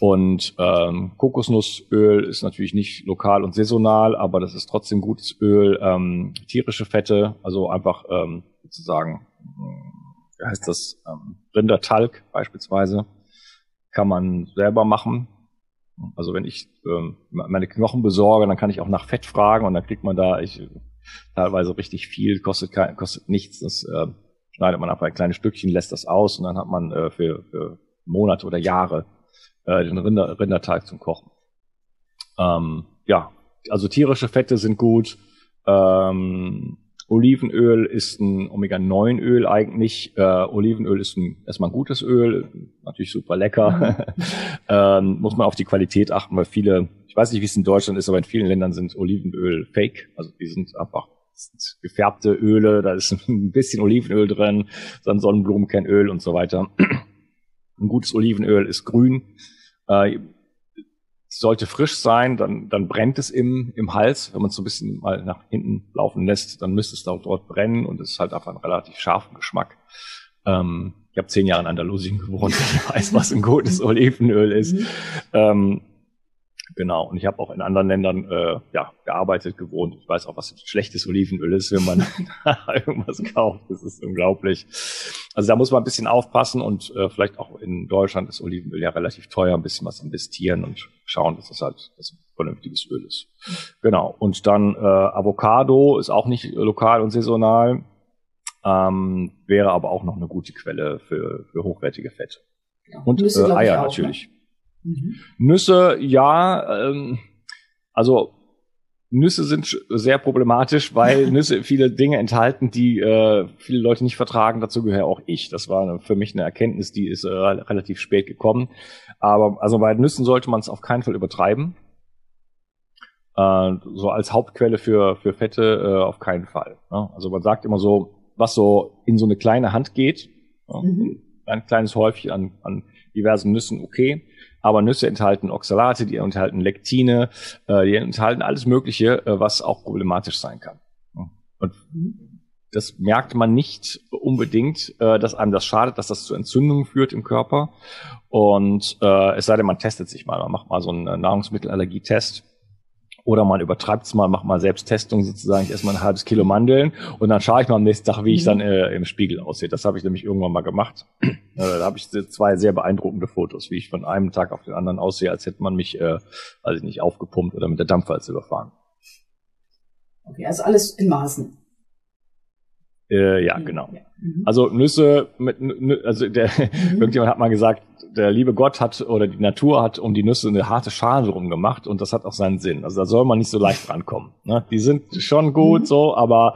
Und ähm, Kokosnussöl ist natürlich nicht lokal und saisonal, aber das ist trotzdem gutes Öl. Ähm, tierische Fette, also einfach ähm, sozusagen wie heißt das, ähm, Rindertalg beispielsweise, kann man selber machen. Also wenn ich ähm, meine Knochen besorge, dann kann ich auch nach Fett fragen und dann kriegt man da ich, teilweise richtig viel, kostet, kein, kostet nichts. Das äh, schneidet man einfach ein kleines Stückchen, lässt das aus und dann hat man äh, für, für Monate oder Jahre äh, den Rinder, Rindertalg zum Kochen. Ähm, ja, also tierische Fette sind gut. Ähm, Olivenöl ist ein Omega-9-Öl eigentlich. Äh, Olivenöl ist ein, erstmal ein gutes Öl, natürlich super lecker. Mhm. ähm, muss man auf die Qualität achten, weil viele, ich weiß nicht, wie es in Deutschland ist, aber in vielen Ländern sind Olivenöl fake. Also die sind einfach sind gefärbte Öle, da ist ein bisschen Olivenöl drin, dann Sonnenblumenkernöl und so weiter. Ein gutes Olivenöl ist grün. Äh, sollte frisch sein, dann, dann brennt es im, im Hals. Wenn man es so ein bisschen mal nach hinten laufen lässt, dann müsste es auch dort brennen und es ist halt einfach ein relativ scharfen Geschmack. Ähm, ich habe zehn Jahre in Andalusien gewohnt, ich weiß, was ein gutes Olivenöl ist. Mhm. Ähm, Genau. Und ich habe auch in anderen Ländern äh, ja, gearbeitet, gewohnt. Ich weiß auch, was schlechtes Olivenöl ist, wenn man irgendwas kauft. Das ist unglaublich. Also da muss man ein bisschen aufpassen und äh, vielleicht auch in Deutschland ist Olivenöl ja relativ teuer, ein bisschen was investieren und schauen, dass das halt das vernünftiges Öl ist. Genau. Und dann äh, Avocado ist auch nicht lokal und saisonal, ähm, wäre aber auch noch eine gute Quelle für, für hochwertige Fette. Ja. Und äh, Eier ne? natürlich. Ne? Mhm. Nüsse, ja, ähm, also Nüsse sind sehr problematisch, weil Nüsse viele Dinge enthalten, die äh, viele Leute nicht vertragen. Dazu gehöre auch ich. Das war für mich eine Erkenntnis, die ist äh, relativ spät gekommen. Aber also bei Nüssen sollte man es auf keinen Fall übertreiben. Äh, so als Hauptquelle für, für Fette äh, auf keinen Fall. Ne? Also man sagt immer so, was so in so eine kleine Hand geht, ja, mhm. ein kleines Häufchen an, an diversen Nüssen, okay. Aber Nüsse enthalten Oxalate, die enthalten Lektine, äh, die enthalten alles Mögliche, äh, was auch problematisch sein kann. Und das merkt man nicht unbedingt, äh, dass einem das schadet, dass das zu Entzündungen führt im Körper. Und äh, es sei denn, man testet sich mal, man macht mal so einen Nahrungsmittelallergietest oder man übertreibt es mal, macht mal Selbsttestung sozusagen, ich esse mal ein halbes Kilo Mandeln und dann schaue ich mal am nächsten Tag, wie ich dann äh, im Spiegel aussehe. Das habe ich nämlich irgendwann mal gemacht. äh, da habe ich zwei sehr beeindruckende Fotos, wie ich von einem Tag auf den anderen aussehe, als hätte man mich, äh, ich nicht, aufgepumpt oder mit der Dampfwalze überfahren. Okay, also alles in Maßen. Äh, ja, genau. Mhm. Also Nüsse mit, also der, irgendjemand hat mal gesagt, der liebe Gott hat oder die Natur hat um die Nüsse eine harte Schale drum gemacht und das hat auch seinen Sinn. Also da soll man nicht so leicht rankommen. Ne? Die sind schon gut mhm. so, aber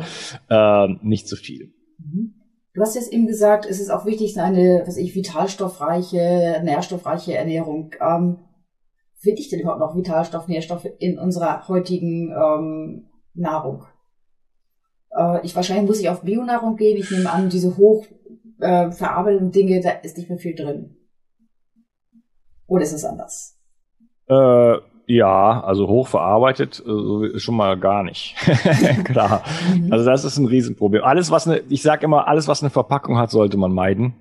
äh, nicht zu viel. Mhm. Du hast jetzt eben gesagt, es ist auch wichtig, eine, was ich, vitalstoffreiche, nährstoffreiche Ernährung. Ähm, Finde ich denn überhaupt noch Vitalstoff, Nährstoffe in unserer heutigen ähm, Nahrung? Äh, ich wahrscheinlich muss ich auf Bionahrung gehen. Ich nehme an, diese hoch äh, Dinge, da ist nicht mehr viel drin. Oder ist es anders? Äh, ja, also hochverarbeitet äh, schon mal gar nicht. Klar. Mhm. Also das ist ein Riesenproblem. Alles, was eine, ich sage immer, alles, was eine Verpackung hat, sollte man meiden.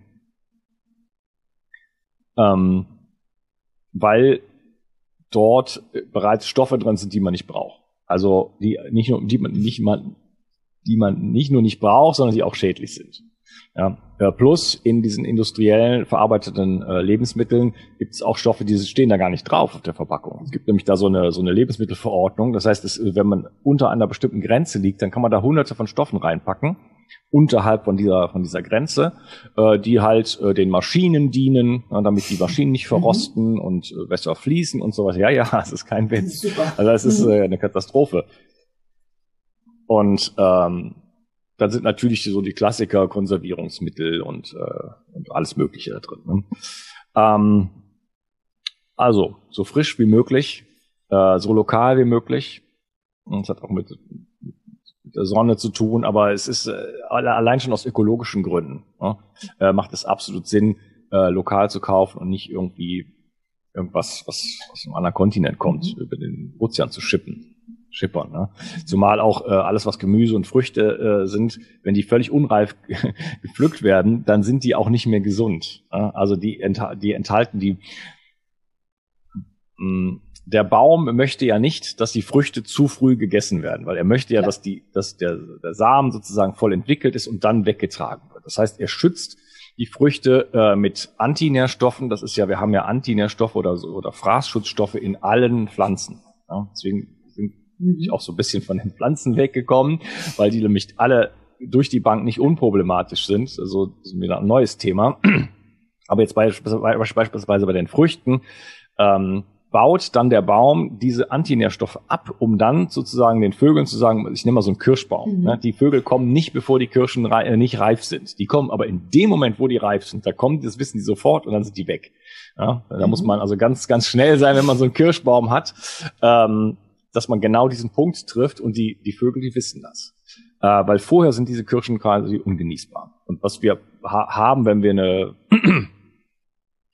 Ähm, weil dort bereits Stoffe drin sind, die man nicht braucht. Also die nicht nur, die man nicht mal, die man nicht nur nicht braucht, sondern die auch schädlich sind. Ja. Plus in diesen industriellen verarbeiteten äh, Lebensmitteln gibt es auch Stoffe, die stehen da gar nicht drauf auf der Verpackung. Es gibt nämlich da so eine, so eine Lebensmittelverordnung. Das heißt, es, wenn man unter einer bestimmten Grenze liegt, dann kann man da hunderte von Stoffen reinpacken unterhalb von dieser von dieser Grenze, äh, die halt äh, den Maschinen dienen, äh, damit die Maschinen nicht mhm. verrosten mhm. und äh, besser fließen und sowas. Ja, ja, es ist kein Witz. Super. Also es ist mhm. äh, eine Katastrophe. Und ähm, dann sind natürlich so die Klassiker Konservierungsmittel und, äh, und alles Mögliche da drin. Ne? Ähm, also so frisch wie möglich, äh, so lokal wie möglich. Und es hat auch mit, mit der Sonne zu tun, aber es ist äh, allein schon aus ökologischen Gründen ne? äh, macht es absolut Sinn, äh, lokal zu kaufen und nicht irgendwie irgendwas, was aus einem anderen Kontinent kommt, mhm. über den Ozean zu schippen schippern. Ne? Zumal auch äh, alles, was Gemüse und Früchte äh, sind, wenn die völlig unreif gepflückt werden, dann sind die auch nicht mehr gesund. Ne? Also die, die enthalten die. Mh, mm, der Baum möchte ja nicht, dass die Früchte zu früh gegessen werden, weil er möchte ja, ja. dass die, dass der, der Samen sozusagen voll entwickelt ist und dann weggetragen wird. Das heißt, er schützt die Früchte äh, mit Antinährstoffen. Das ist ja, wir haben ja Antinährstoffe oder, oder Fraßschutzstoffe in allen Pflanzen. Ja, deswegen bin ich auch so ein bisschen von den Pflanzen weggekommen, weil die nämlich alle durch die Bank nicht unproblematisch sind. Also das ist wieder ein neues Thema. Aber jetzt beispielsweise bei den Früchten ähm, baut dann der Baum diese Antinährstoffe ab, um dann sozusagen den Vögeln zu sagen, ich nehme mal so einen Kirschbaum. Mhm. Ne? Die Vögel kommen nicht, bevor die Kirschen rei äh, nicht reif sind. Die kommen aber in dem Moment, wo die reif sind, da kommen, das wissen die sofort und dann sind die weg. Ja? Da mhm. muss man also ganz, ganz schnell sein, wenn man so einen Kirschbaum hat. Ähm, dass man genau diesen Punkt trifft und die, die Vögel, die wissen das. Äh, weil vorher sind diese Kirschen quasi ungenießbar. Und was wir ha haben, wenn wir eine,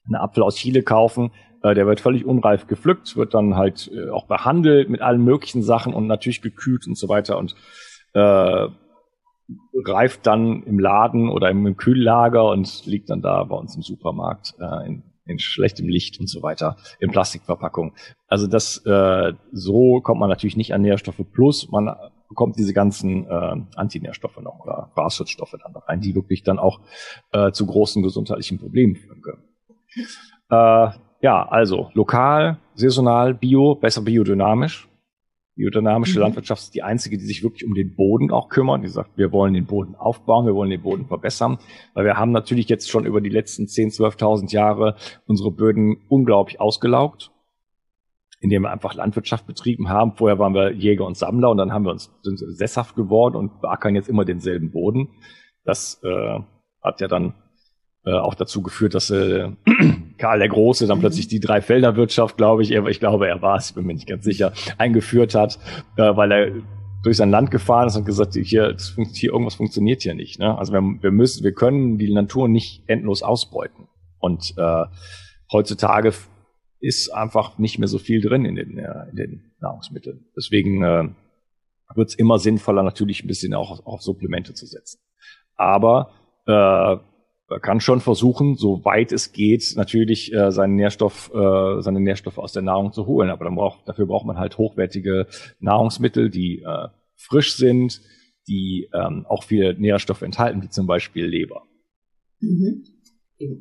eine Apfel aus Chile kaufen, äh, der wird völlig unreif gepflückt, wird dann halt äh, auch behandelt mit allen möglichen Sachen und natürlich gekühlt und so weiter und äh, reift dann im Laden oder im Kühllager und liegt dann da bei uns im Supermarkt äh, in in schlechtem Licht und so weiter, in Plastikverpackung. Also das äh, so kommt man natürlich nicht an Nährstoffe plus, man bekommt diese ganzen äh, Antinährstoffe noch oder Fraßschutzstoffe dann rein, die wirklich dann auch äh, zu großen gesundheitlichen Problemen führen können. Äh, ja, also lokal, saisonal, bio, besser biodynamisch. Biodynamische mhm. Landwirtschaft ist die einzige, die sich wirklich um den Boden auch kümmert. Die sagt, wir wollen den Boden aufbauen, wir wollen den Boden verbessern. Weil wir haben natürlich jetzt schon über die letzten 10.000, 12.000 Jahre unsere Böden unglaublich ausgelaugt. in dem wir einfach Landwirtschaft betrieben haben. Vorher waren wir Jäger und Sammler und dann haben wir uns sind sesshaft geworden und beackern jetzt immer denselben Boden. Das äh, hat ja dann äh, auch dazu geführt, dass äh, Karl der Große dann mhm. plötzlich die Dreifelderwirtschaft, glaube ich, er, ich glaube, er war es, bin mir nicht ganz sicher, eingeführt hat, äh, weil er durch sein Land gefahren ist und gesagt, hier, hier irgendwas funktioniert hier nicht. Ne? Also wir, wir müssen, wir können die Natur nicht endlos ausbeuten. Und äh, heutzutage ist einfach nicht mehr so viel drin in den, äh, in den Nahrungsmitteln. Deswegen äh, wird es immer sinnvoller, natürlich ein bisschen auch auf, auf Supplemente zu setzen. Aber äh, man kann schon versuchen, so weit es geht, natürlich äh, seinen Nährstoff, äh, seine Nährstoffe aus der Nahrung zu holen. Aber dann braucht, dafür braucht man halt hochwertige Nahrungsmittel, die äh, frisch sind, die ähm, auch viele Nährstoffe enthalten, wie zum Beispiel Leber. Mhm.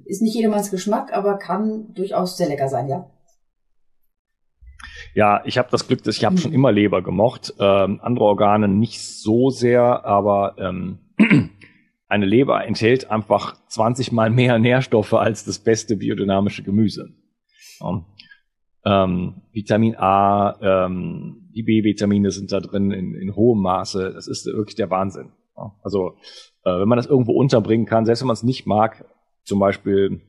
Ist nicht jedermanns Geschmack, aber kann durchaus sehr lecker sein, ja. Ja, ich habe das Glück, dass ich habe mhm. schon immer Leber gemocht. Ähm, andere Organe nicht so sehr, aber ähm, eine Leber enthält einfach 20 mal mehr Nährstoffe als das beste biodynamische Gemüse. Ja. Ähm, Vitamin A, ähm, die B-Vitamine sind da drin in, in hohem Maße. Das ist wirklich der Wahnsinn. Ja. Also äh, wenn man das irgendwo unterbringen kann, selbst wenn man es nicht mag, zum Beispiel,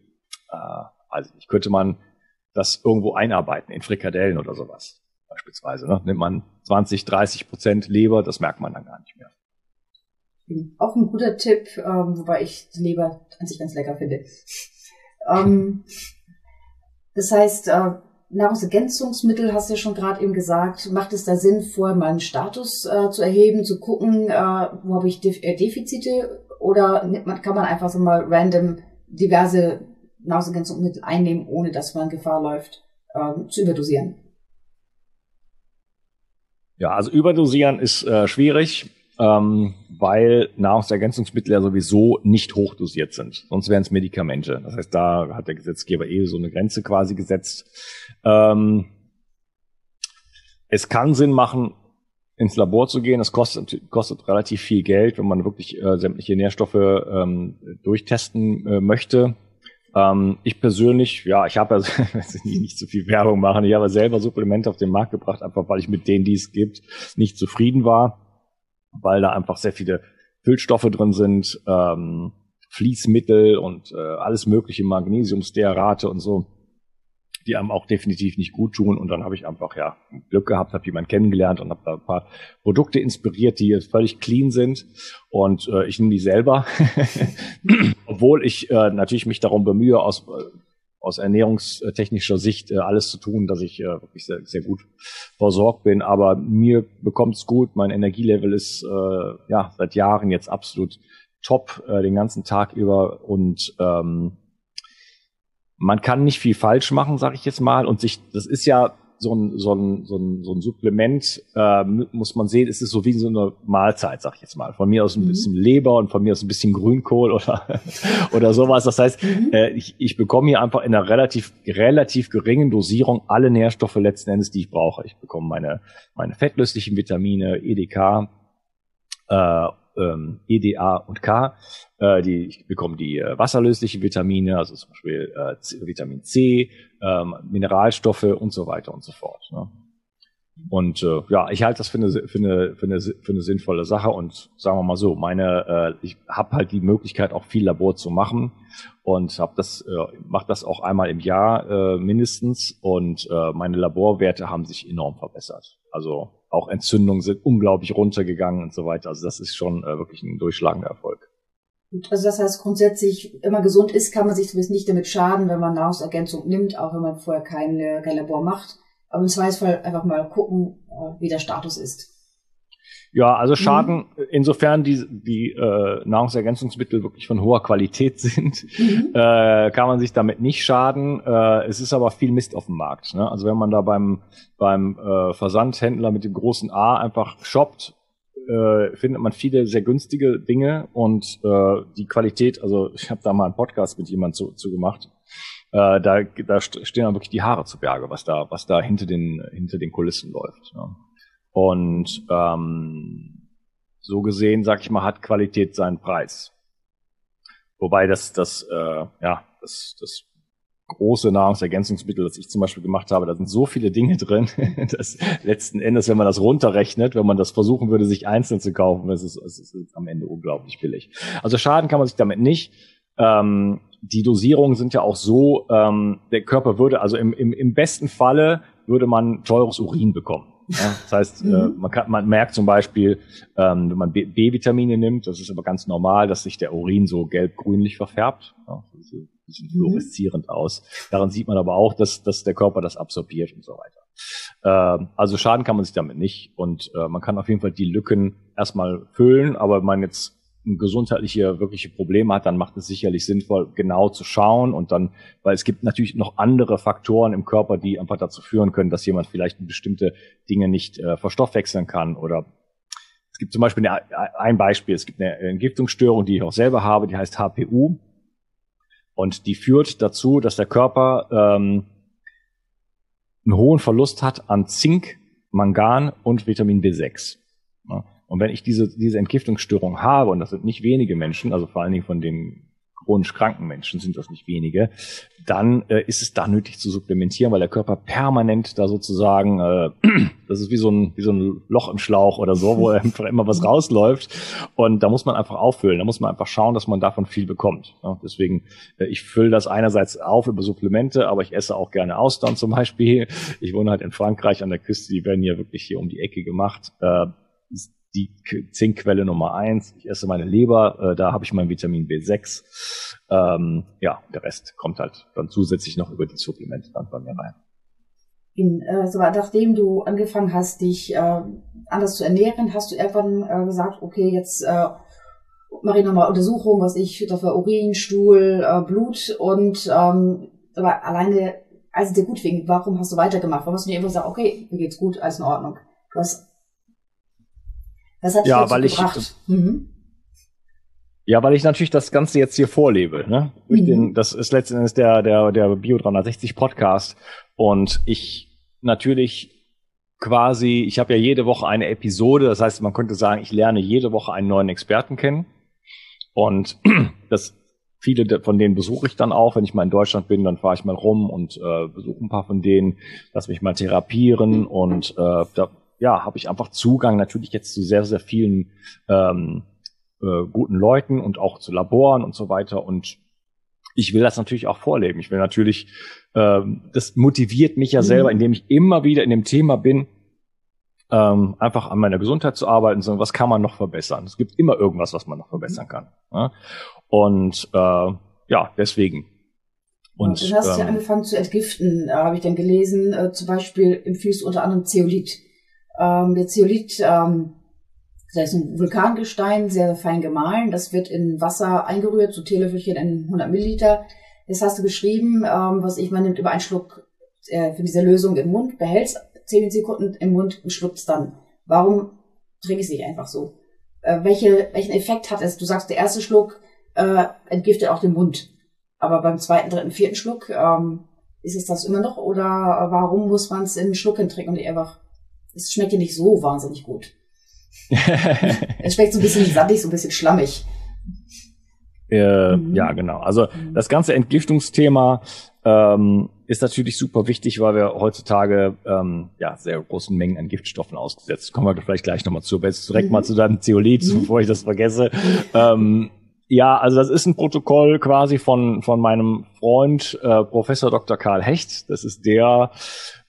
äh, also ich könnte man das irgendwo einarbeiten in Frikadellen oder sowas beispielsweise. Ne? Nimmt man 20, 30 Prozent Leber, das merkt man dann gar nicht mehr. Auch ein guter Tipp, ähm, wobei ich die Leber an sich ganz lecker finde. ähm, das heißt, äh, Nahrungsergänzungsmittel hast du ja schon gerade eben gesagt. Macht es da Sinn, vorher mal einen Status äh, zu erheben, zu gucken, äh, wo habe ich Def äh, Defizite? Oder kann man einfach so mal random diverse Nahrungsergänzungsmittel einnehmen, ohne dass man Gefahr läuft, äh, zu überdosieren? Ja, also überdosieren ist äh, schwierig, ähm, weil Nahrungsergänzungsmittel ja sowieso nicht hochdosiert sind. Sonst wären es Medikamente. Das heißt, da hat der Gesetzgeber eh so eine Grenze quasi gesetzt. Ähm, es kann Sinn machen, ins Labor zu gehen. Das kostet, kostet relativ viel Geld, wenn man wirklich äh, sämtliche Nährstoffe ähm, durchtesten äh, möchte. Ähm, ich persönlich, ja, ich habe ja nicht, nicht zu viel Werbung machen. Ich habe selber Supplemente auf den Markt gebracht, einfach weil ich mit denen, die es gibt, nicht zufrieden war, weil da einfach sehr viele Füllstoffe drin sind, ähm, Fließmittel und äh, alles mögliche, Magnesiumstearate und so die einem auch definitiv nicht gut tun. Und dann habe ich einfach ja Glück gehabt, habe jemanden kennengelernt und habe da ein paar Produkte inspiriert, die jetzt völlig clean sind. Und äh, ich nehme die selber, obwohl ich äh, natürlich mich darum bemühe, aus äh, aus ernährungstechnischer Sicht äh, alles zu tun, dass ich äh, wirklich sehr, sehr gut versorgt bin. Aber mir bekommt es gut. Mein Energielevel ist äh, ja seit Jahren jetzt absolut top äh, den ganzen Tag über und ähm, man kann nicht viel falsch machen, sage ich jetzt mal. Und sich, das ist ja so ein, so ein, so ein, so ein Supplement, äh, muss man sehen, es ist so wie so eine Mahlzeit, sag ich jetzt mal. Von mir aus ein mhm. bisschen Leber und von mir aus ein bisschen Grünkohl oder, oder sowas. Das heißt, mhm. äh, ich, ich bekomme hier einfach in einer relativ, relativ geringen Dosierung alle Nährstoffe letzten Endes, die ich brauche. Ich bekomme meine, meine fettlöslichen Vitamine, EDK, äh, ähm, EDA und K. Äh, die, ich bekomme die äh, wasserlösliche Vitamine, also zum Beispiel äh, Vitamin C, ähm, Mineralstoffe und so weiter und so fort. Ne? Und äh, ja, ich halte das für eine, für, eine, für, eine, für eine sinnvolle Sache und sagen wir mal so, meine, äh, ich habe halt die Möglichkeit, auch viel Labor zu machen und habe das, äh, mache das auch einmal im Jahr äh, mindestens und äh, meine Laborwerte haben sich enorm verbessert. Also auch Entzündungen sind unglaublich runtergegangen und so weiter. Also das ist schon äh, wirklich ein durchschlagender Erfolg. Also das heißt grundsätzlich, immer gesund ist, kann man sich zumindest nicht damit schaden, wenn man Nahrungsergänzung nimmt, auch wenn man vorher kein, kein Labor macht. Aber im Zweifelsfall einfach mal gucken, äh, wie der Status ist. Ja, also Schaden, mhm. insofern die, die äh, Nahrungsergänzungsmittel wirklich von hoher Qualität sind, mhm. äh, kann man sich damit nicht schaden. Äh, es ist aber viel Mist auf dem Markt. Ne? Also wenn man da beim, beim äh, Versandhändler mit dem großen A einfach shoppt, äh, findet man viele sehr günstige Dinge und äh, die Qualität, also ich habe da mal einen Podcast mit jemandem zu, zu gemacht, äh, da, da stehen dann wirklich die Haare zu Berge, was da, was da hinter den, hinter den Kulissen läuft. Ne? Und ähm, so gesehen, sag ich mal, hat Qualität seinen Preis. Wobei das, das, äh, ja, das, das große Nahrungsergänzungsmittel, das ich zum Beispiel gemacht habe, da sind so viele Dinge drin, dass letzten Endes, wenn man das runterrechnet, wenn man das versuchen würde, sich einzeln zu kaufen, das ist, das ist am Ende unglaublich billig. Also schaden kann man sich damit nicht. Ähm, die Dosierungen sind ja auch so, ähm, der Körper würde, also im, im, im besten Falle würde man teures Urin bekommen. Ja, das heißt, äh, mhm. äh, man, kann, man merkt zum Beispiel, ähm, wenn man B-Vitamine nimmt, das ist aber ganz normal, dass sich der Urin so gelb-grünlich verfärbt. Ja, das sieht mhm. fluoreszierend aus. Daran sieht man aber auch, dass, dass der Körper das absorbiert und so weiter. Ähm, also schaden kann man sich damit nicht. Und äh, man kann auf jeden Fall die Lücken erstmal füllen, aber wenn man jetzt gesundheitliche wirkliche Probleme hat, dann macht es sicherlich sinnvoll, genau zu schauen und dann, weil es gibt natürlich noch andere Faktoren im Körper, die einfach dazu führen können, dass jemand vielleicht bestimmte Dinge nicht äh, verstoffwechseln kann oder es gibt zum Beispiel eine, ein Beispiel, es gibt eine Entgiftungsstörung, die ich auch selber habe, die heißt HPU und die führt dazu, dass der Körper ähm, einen hohen Verlust hat an Zink, Mangan und Vitamin B6. Ja. Und wenn ich diese, diese Entgiftungsstörung habe, und das sind nicht wenige Menschen, also vor allen Dingen von den chronisch kranken Menschen sind das nicht wenige, dann äh, ist es da nötig zu supplementieren, weil der Körper permanent da sozusagen, äh, das ist wie so, ein, wie so ein Loch im Schlauch oder so, wo einfach immer was rausläuft. Und da muss man einfach auffüllen. Da muss man einfach schauen, dass man davon viel bekommt. Ja, deswegen, äh, ich fülle das einerseits auf über Supplemente, aber ich esse auch gerne Austern zum Beispiel. Ich wohne halt in Frankreich an der Küste, die werden hier wirklich hier um die Ecke gemacht. Äh, die Zinkquelle Nummer eins. Ich esse meine Leber, äh, da habe ich mein Vitamin B6. Ähm, ja, der Rest kommt halt dann zusätzlich noch über die Supplemente dann bei mir rein. In, äh, so, nachdem du angefangen hast, dich äh, anders zu ernähren, hast du irgendwann äh, gesagt, okay, jetzt äh, mache ich nochmal Untersuchungen, was ich dafür Urin, Stuhl, äh, Blut und ähm, aber alleine, als dir gut ging, warum hast du weitergemacht? Warum hast du nicht immer gesagt, okay, mir geht's gut, alles in Ordnung? Du hast was hat ja, weil gebracht? ich, mhm. Ja, weil ich natürlich das Ganze jetzt hier vorlebe. Ne? Mhm. Den, das ist letzten Endes der, der, der Bio 360 Podcast. Und ich natürlich quasi, ich habe ja jede Woche eine Episode. Das heißt, man könnte sagen, ich lerne jede Woche einen neuen Experten kennen. Und das viele von denen besuche ich dann auch. Wenn ich mal in Deutschland bin, dann fahre ich mal rum und äh, besuche ein paar von denen, lass mich mal therapieren und äh, da ja, habe ich einfach Zugang natürlich jetzt zu sehr, sehr vielen ähm, äh, guten Leuten und auch zu Laboren und so weiter. Und ich will das natürlich auch vorleben. Ich will natürlich, ähm, das motiviert mich ja mhm. selber, indem ich immer wieder in dem Thema bin, ähm, einfach an meiner Gesundheit zu arbeiten, sondern was kann man noch verbessern? Es gibt immer irgendwas, was man noch verbessern kann. Ja? Und äh, ja, deswegen. Und, du hast ähm, ja angefangen zu entgiften, äh, habe ich dann gelesen. Äh, zum Beispiel empfiehlst du unter anderem Zeolit. Ähm, der Zeolit, ähm, das ist ein Vulkangestein, sehr, fein gemahlen. Das wird in Wasser eingerührt, so Teelöffelchen in 100 Milliliter. Das hast du geschrieben, ähm, was ich, man nimmt über einen Schluck äh, für diese Lösung im Mund, behältst 10 Sekunden im Mund und schluckst dann. Warum trinke ich es nicht einfach so? Äh, welche, welchen Effekt hat es? Du sagst, der erste Schluck äh, entgiftet auch den Mund. Aber beim zweiten, dritten, vierten Schluck, ähm, ist es das immer noch? Oder warum muss man es in Schlucken trinken und nicht einfach es schmeckt ja nicht so wahnsinnig gut. es schmeckt so ein bisschen sattig, so ein bisschen schlammig. Äh, mhm. Ja, genau. Also mhm. das ganze Entgiftungsthema ähm, ist natürlich super wichtig, weil wir heutzutage ähm, ja sehr großen Mengen an Giftstoffen ausgesetzt. Kommen wir vielleicht gleich nochmal zu. Aber jetzt direkt mhm. mal zu deinem Zeolit, mhm. bevor ich das vergesse. Ähm, ja, also das ist ein Protokoll quasi von von meinem Freund äh, Professor Dr. Karl Hecht. Das ist der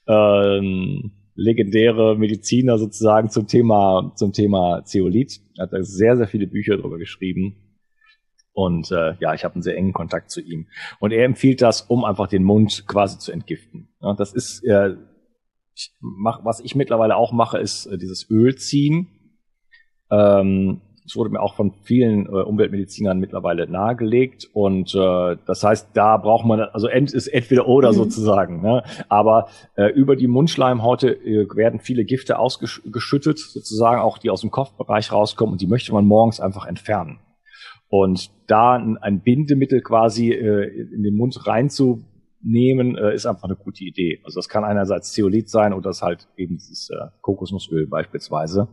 ähm, legendäre Mediziner sozusagen zum Thema, zum Thema Zeolit. Er hat da sehr, sehr viele Bücher darüber geschrieben. Und äh, ja, ich habe einen sehr engen Kontakt zu ihm. Und er empfiehlt das, um einfach den Mund quasi zu entgiften. Ja, das ist, äh, ich mach, was ich mittlerweile auch mache, ist äh, dieses Öl ziehen. Ähm, das wurde mir auch von vielen äh, Umweltmedizinern mittlerweile nahegelegt. Und äh, das heißt, da braucht man, also ent, ist entweder oder mhm. sozusagen. Ne? Aber äh, über die Mundschleimhaute äh, werden viele Gifte ausgeschüttet, sozusagen auch die aus dem Kopfbereich rauskommen und die möchte man morgens einfach entfernen. Und da ein, ein Bindemittel quasi äh, in den Mund reinzu nehmen, äh, ist einfach eine gute Idee. Also das kann einerseits Zeolit sein oder das halt eben dieses äh, Kokosnussöl beispielsweise,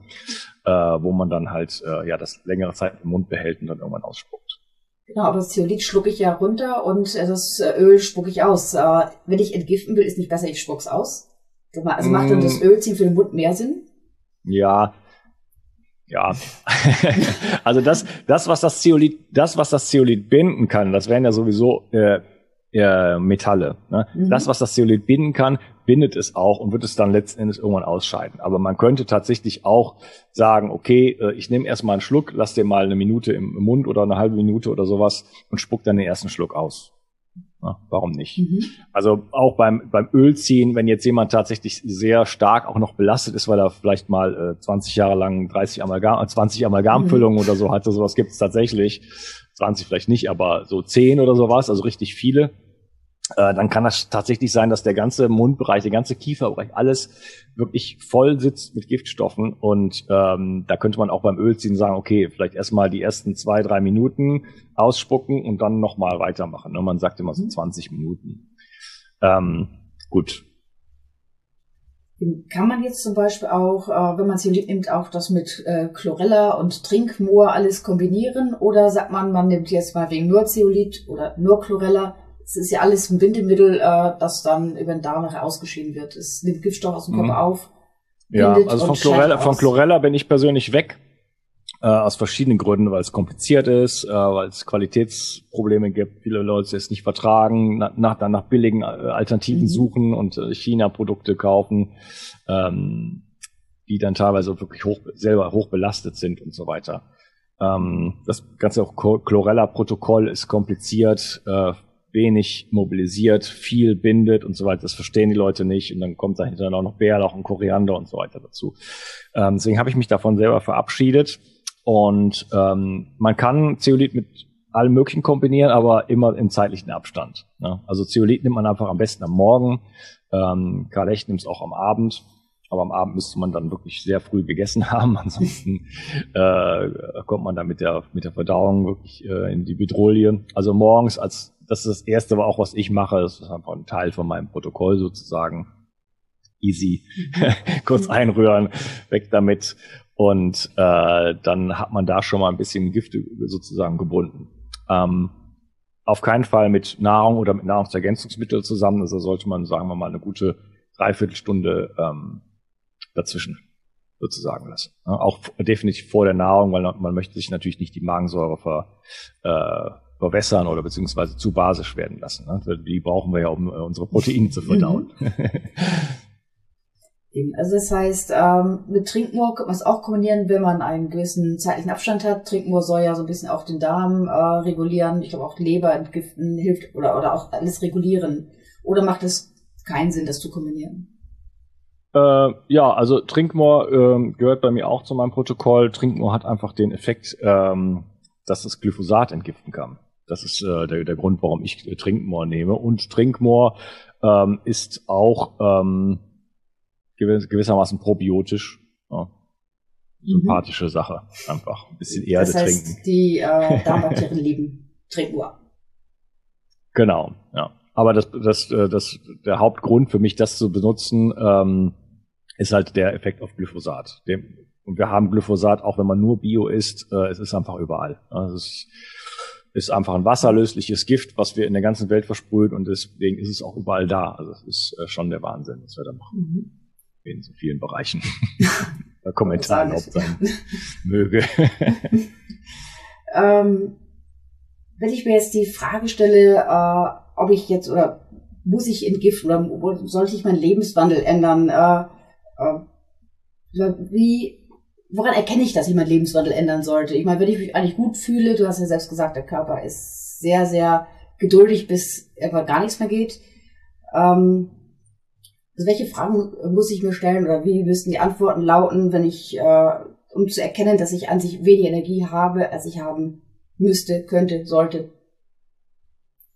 äh, wo man dann halt äh, ja das längere Zeit im Mund behält und dann irgendwann ausspuckt. Genau, aber das Zeolit schlucke ich ja runter und das Öl spucke ich aus. Wenn ich entgiften will, ist nicht besser, ich spuck's aus. Also macht dann das mm. Ölziehen für den Mund mehr Sinn? Ja, ja, also das, das, was das Zeolit, das, was das Zeolit binden kann, das wären ja sowieso äh, äh, Metalle. Ne? Mhm. Das, was das Zeolit binden kann, bindet es auch und wird es dann letzten Endes irgendwann ausscheiden. Aber man könnte tatsächlich auch sagen, okay, äh, ich nehme erstmal einen Schluck, lass dir mal eine Minute im Mund oder eine halbe Minute oder sowas und spuck dann den ersten Schluck aus. Ja, warum nicht? Mhm. Also auch beim, beim Ölziehen, wenn jetzt jemand tatsächlich sehr stark auch noch belastet ist, weil er vielleicht mal äh, 20 Jahre lang 30 Amalgam, 20 Amalgamfüllungen mhm. oder so hatte, sowas gibt es tatsächlich. 20 vielleicht nicht, aber so 10 oder sowas, also richtig viele äh, dann kann das tatsächlich sein, dass der ganze Mundbereich, der ganze Kieferbereich, alles wirklich voll sitzt mit Giftstoffen. Und ähm, da könnte man auch beim Ölziehen sagen, okay, vielleicht erstmal die ersten zwei, drei Minuten ausspucken und dann nochmal weitermachen. Ne? Man sagt immer so 20 mhm. Minuten. Ähm, gut. Kann man jetzt zum Beispiel auch, äh, wenn man sie nimmt, auch das mit äh, Chlorella und Trinkmoor alles kombinieren? Oder sagt man, man nimmt jetzt mal wegen nur Zeolit oder nur Chlorella es ist ja alles ein Bindemittel, äh, das dann über den Darm nachher ausgeschieden wird. Es nimmt Giftstoff aus dem Körper mhm. auf. Ja, also von Chlorella, von Chlorella bin ich persönlich weg. Äh, aus verschiedenen Gründen, weil es kompliziert ist, äh, weil es Qualitätsprobleme gibt, viele Leute es nicht vertragen, nach, dann nach billigen äh, Alternativen mhm. suchen und äh, China-Produkte kaufen, ähm, die dann teilweise wirklich hoch, selber hoch belastet sind und so weiter. Ähm, das ganze Chlorella-Protokoll ist kompliziert, äh, wenig mobilisiert, viel bindet und so weiter. Das verstehen die Leute nicht und dann kommt dahinter auch noch Bärlauch und Koriander und so weiter dazu. Ähm, deswegen habe ich mich davon selber verabschiedet und ähm, man kann Zeolit mit allem Möglichen kombinieren, aber immer im zeitlichen Abstand. Ne? Also Zeolit nimmt man einfach am besten am Morgen, ähm, Echt nimmt es auch am Abend. Aber am Abend müsste man dann wirklich sehr früh gegessen haben. Ansonsten äh, kommt man dann mit der, mit der Verdauung wirklich äh, in die Bedrohlie. Also morgens als das ist das erste, auch was ich mache. Das ist einfach ein Teil von meinem Protokoll sozusagen. Easy. Kurz einrühren, weg damit. Und äh, dann hat man da schon mal ein bisschen Gifte sozusagen gebunden. Ähm, auf keinen Fall mit Nahrung oder mit Nahrungsergänzungsmitteln zusammen. Also sollte man, sagen wir mal, eine gute Dreiviertelstunde ähm, dazwischen sozusagen lassen. Ja, auch definitiv vor der Nahrung, weil man möchte sich natürlich nicht die Magensäure ver, äh, verwässern oder beziehungsweise zu basisch werden lassen. Ne? Die brauchen wir ja, um äh, unsere Proteine zu verdauen. Also das heißt, ähm, mit Trinkmoor kann man es auch kombinieren, wenn man einen gewissen zeitlichen Abstand hat. Trinkmoor soll ja so ein bisschen auch den Darm äh, regulieren, ich glaube auch Leber entgiften hilft oder, oder auch alles regulieren. Oder macht es keinen Sinn, das zu kombinieren? Äh, ja, also Trinkmoor äh, gehört bei mir auch zu meinem Protokoll. Trinkmoor hat einfach den Effekt, ähm, dass es Glyphosat entgiften kann. Das ist äh, der, der Grund, warum ich äh, Trinkmoor nehme. Und Trinkmoor ähm, ist auch ähm, gewiss, gewissermaßen probiotisch. Ja. Mhm. Sympathische mhm. Sache. Einfach ein bisschen Erde das heißt, trinken. Die äh, Darmbakterien lieben Trinkmoor. Genau, ja. Aber das, das, äh, das, der Hauptgrund für mich, das zu benutzen, ähm, ist halt der Effekt auf Glyphosat. Dem, und wir haben Glyphosat, auch wenn man nur Bio isst, äh, es ist einfach überall. Also es ist, ist einfach ein wasserlösliches Gift, was wir in der ganzen Welt versprühen und deswegen ist es auch überall da. Also das ist äh, schon der Wahnsinn, was wir da machen. Mhm. In so vielen Bereichen. Kommentaren erlaubt sein möge. ähm, wenn ich mir jetzt die Frage stelle, äh, ob ich jetzt oder muss ich entgiften oder sollte ich meinen Lebenswandel ändern? Äh, äh, wie woran erkenne ich, dass ich meinen Lebenswandel ändern sollte? Ich meine, wenn ich mich eigentlich gut fühle, du hast ja selbst gesagt, der Körper ist sehr, sehr geduldig, bis irgendwann gar nichts mehr geht. Ähm, also welche Fragen muss ich mir stellen oder wie müssten die Antworten lauten, wenn ich, äh, um zu erkennen, dass ich an sich weniger Energie habe, als ich haben müsste, könnte, sollte?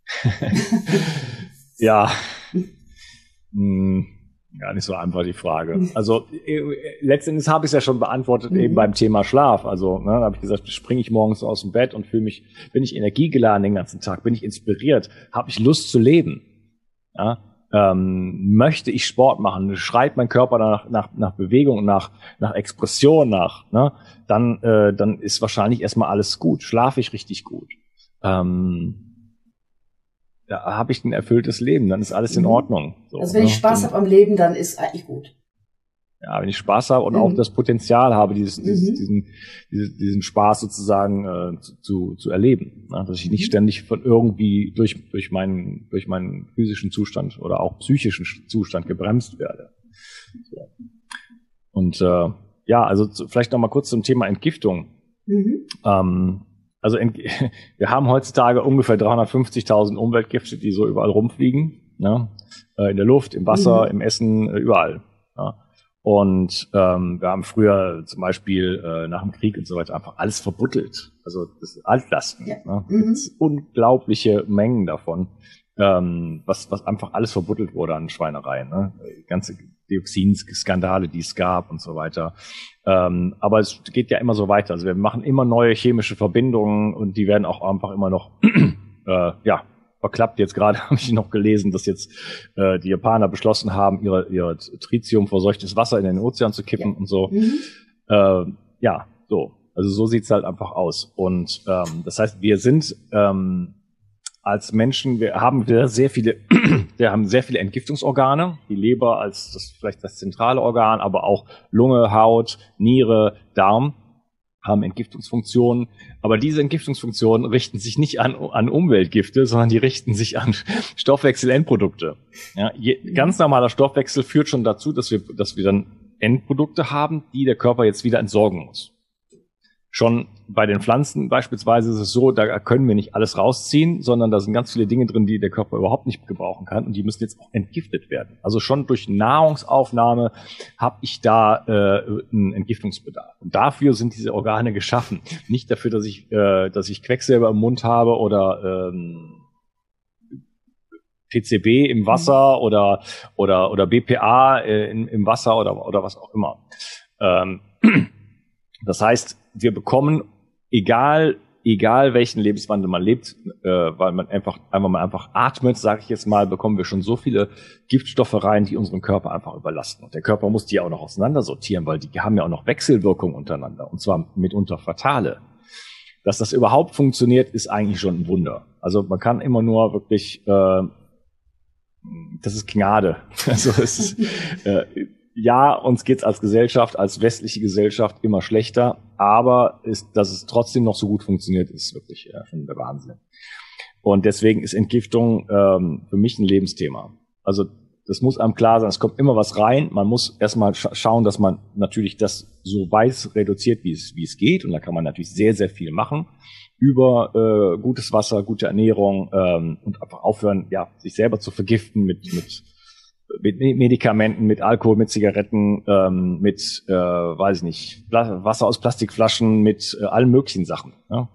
ja. hm. Gar nicht so einfach die Frage. Mhm. Also äh, letztendlich habe ich es ja schon beantwortet mhm. eben beim Thema Schlaf. Also ne, habe ich gesagt, springe ich morgens aus dem Bett und fühle mich, bin ich energiegeladen den ganzen Tag, bin ich inspiriert, habe ich Lust zu leben. Ja? Ähm, möchte ich Sport machen, schreit mein Körper nach, nach, nach Bewegung, nach, nach Expression nach, ne? dann, äh, dann ist wahrscheinlich erstmal alles gut, schlafe ich richtig gut. ähm, da habe ich ein erfülltes Leben, dann ist alles in mhm. Ordnung. So, also wenn ich ne? Spaß habe am Leben, dann ist eigentlich gut ja, wenn ich Spaß habe und mhm. auch das Potenzial habe, dieses, dieses, mhm. diesen, diesen, diesen Spaß sozusagen äh, zu, zu erleben. Ne? Dass ich nicht mhm. ständig von irgendwie durch, durch, meinen, durch meinen physischen Zustand oder auch psychischen Zustand gebremst werde. So. Und äh, ja, also zu, vielleicht noch mal kurz zum Thema Entgiftung. Mhm. Ähm, also ent wir haben heutzutage ungefähr 350.000 Umweltgifte, die so überall rumfliegen. Ne? Äh, in der Luft, im Wasser, mhm. im Essen, äh, überall. Ja? Und ähm, wir haben früher zum Beispiel äh, nach dem Krieg und so weiter einfach alles verbuddelt. Also das Altlasten. Ja. Ne? Mhm. Das unglaubliche Mengen davon, ähm, was, was einfach alles verbuddelt wurde an Schweinereien. Ne? ganze Dioxinskandale, die es gab und so weiter. Ähm, aber es geht ja immer so weiter. Also wir machen immer neue chemische Verbindungen und die werden auch einfach immer noch äh, ja, verklappt. Jetzt gerade habe ich noch gelesen, dass jetzt äh, die Japaner beschlossen haben, ihre, ihr Tritium verseuchtes Wasser in den Ozean zu kippen ja. und so. Mhm. Äh, ja, so. Also so sieht's halt einfach aus. Und ähm, das heißt, wir sind ähm, als Menschen, wir haben wir sehr viele, wir haben sehr viele Entgiftungsorgane, die Leber als das vielleicht das zentrale Organ, aber auch Lunge, Haut, Niere, Darm haben Entgiftungsfunktionen. Aber diese Entgiftungsfunktionen richten sich nicht an, an Umweltgifte, sondern die richten sich an Stoffwechselendprodukte. Ja, je, ganz normaler Stoffwechsel führt schon dazu, dass wir, dass wir dann Endprodukte haben, die der Körper jetzt wieder entsorgen muss. Schon bei den Pflanzen beispielsweise ist es so, da können wir nicht alles rausziehen, sondern da sind ganz viele Dinge drin, die der Körper überhaupt nicht gebrauchen kann und die müssen jetzt auch entgiftet werden. Also schon durch Nahrungsaufnahme habe ich da äh, einen Entgiftungsbedarf. Und dafür sind diese Organe geschaffen. Nicht dafür, dass ich, äh, dass ich Quecksilber im Mund habe oder ähm, PCB im Wasser oder oder oder BPA äh, in, im Wasser oder oder was auch immer. Ähm, das heißt, wir bekommen, egal, egal welchen Lebenswandel man lebt, äh, weil man einfach, einfach mal einfach atmet, sage ich jetzt mal, bekommen wir schon so viele Giftstoffe rein, die unseren Körper einfach überlasten. Und der Körper muss die ja auch noch auseinandersortieren, weil die haben ja auch noch Wechselwirkungen untereinander und zwar mitunter fatale. Dass das überhaupt funktioniert, ist eigentlich schon ein Wunder. Also man kann immer nur wirklich äh, das ist Gnade. Also es ist, äh, ja, uns geht's als Gesellschaft, als westliche Gesellschaft immer schlechter, aber ist, dass es trotzdem noch so gut funktioniert, ist wirklich ja, schon der Wahnsinn. Und deswegen ist Entgiftung ähm, für mich ein Lebensthema. Also das muss einem klar sein, es kommt immer was rein. Man muss erstmal scha schauen, dass man natürlich das so weiß reduziert, wie es, wie es geht. Und da kann man natürlich sehr, sehr viel machen über äh, gutes Wasser, gute Ernährung ähm, und einfach aufhören, ja, sich selber zu vergiften mit, mit mit Medikamenten, mit Alkohol, mit Zigaretten, ähm, mit, äh, weiß ich nicht, Wasser aus Plastikflaschen, mit äh, allen möglichen Sachen. Ja.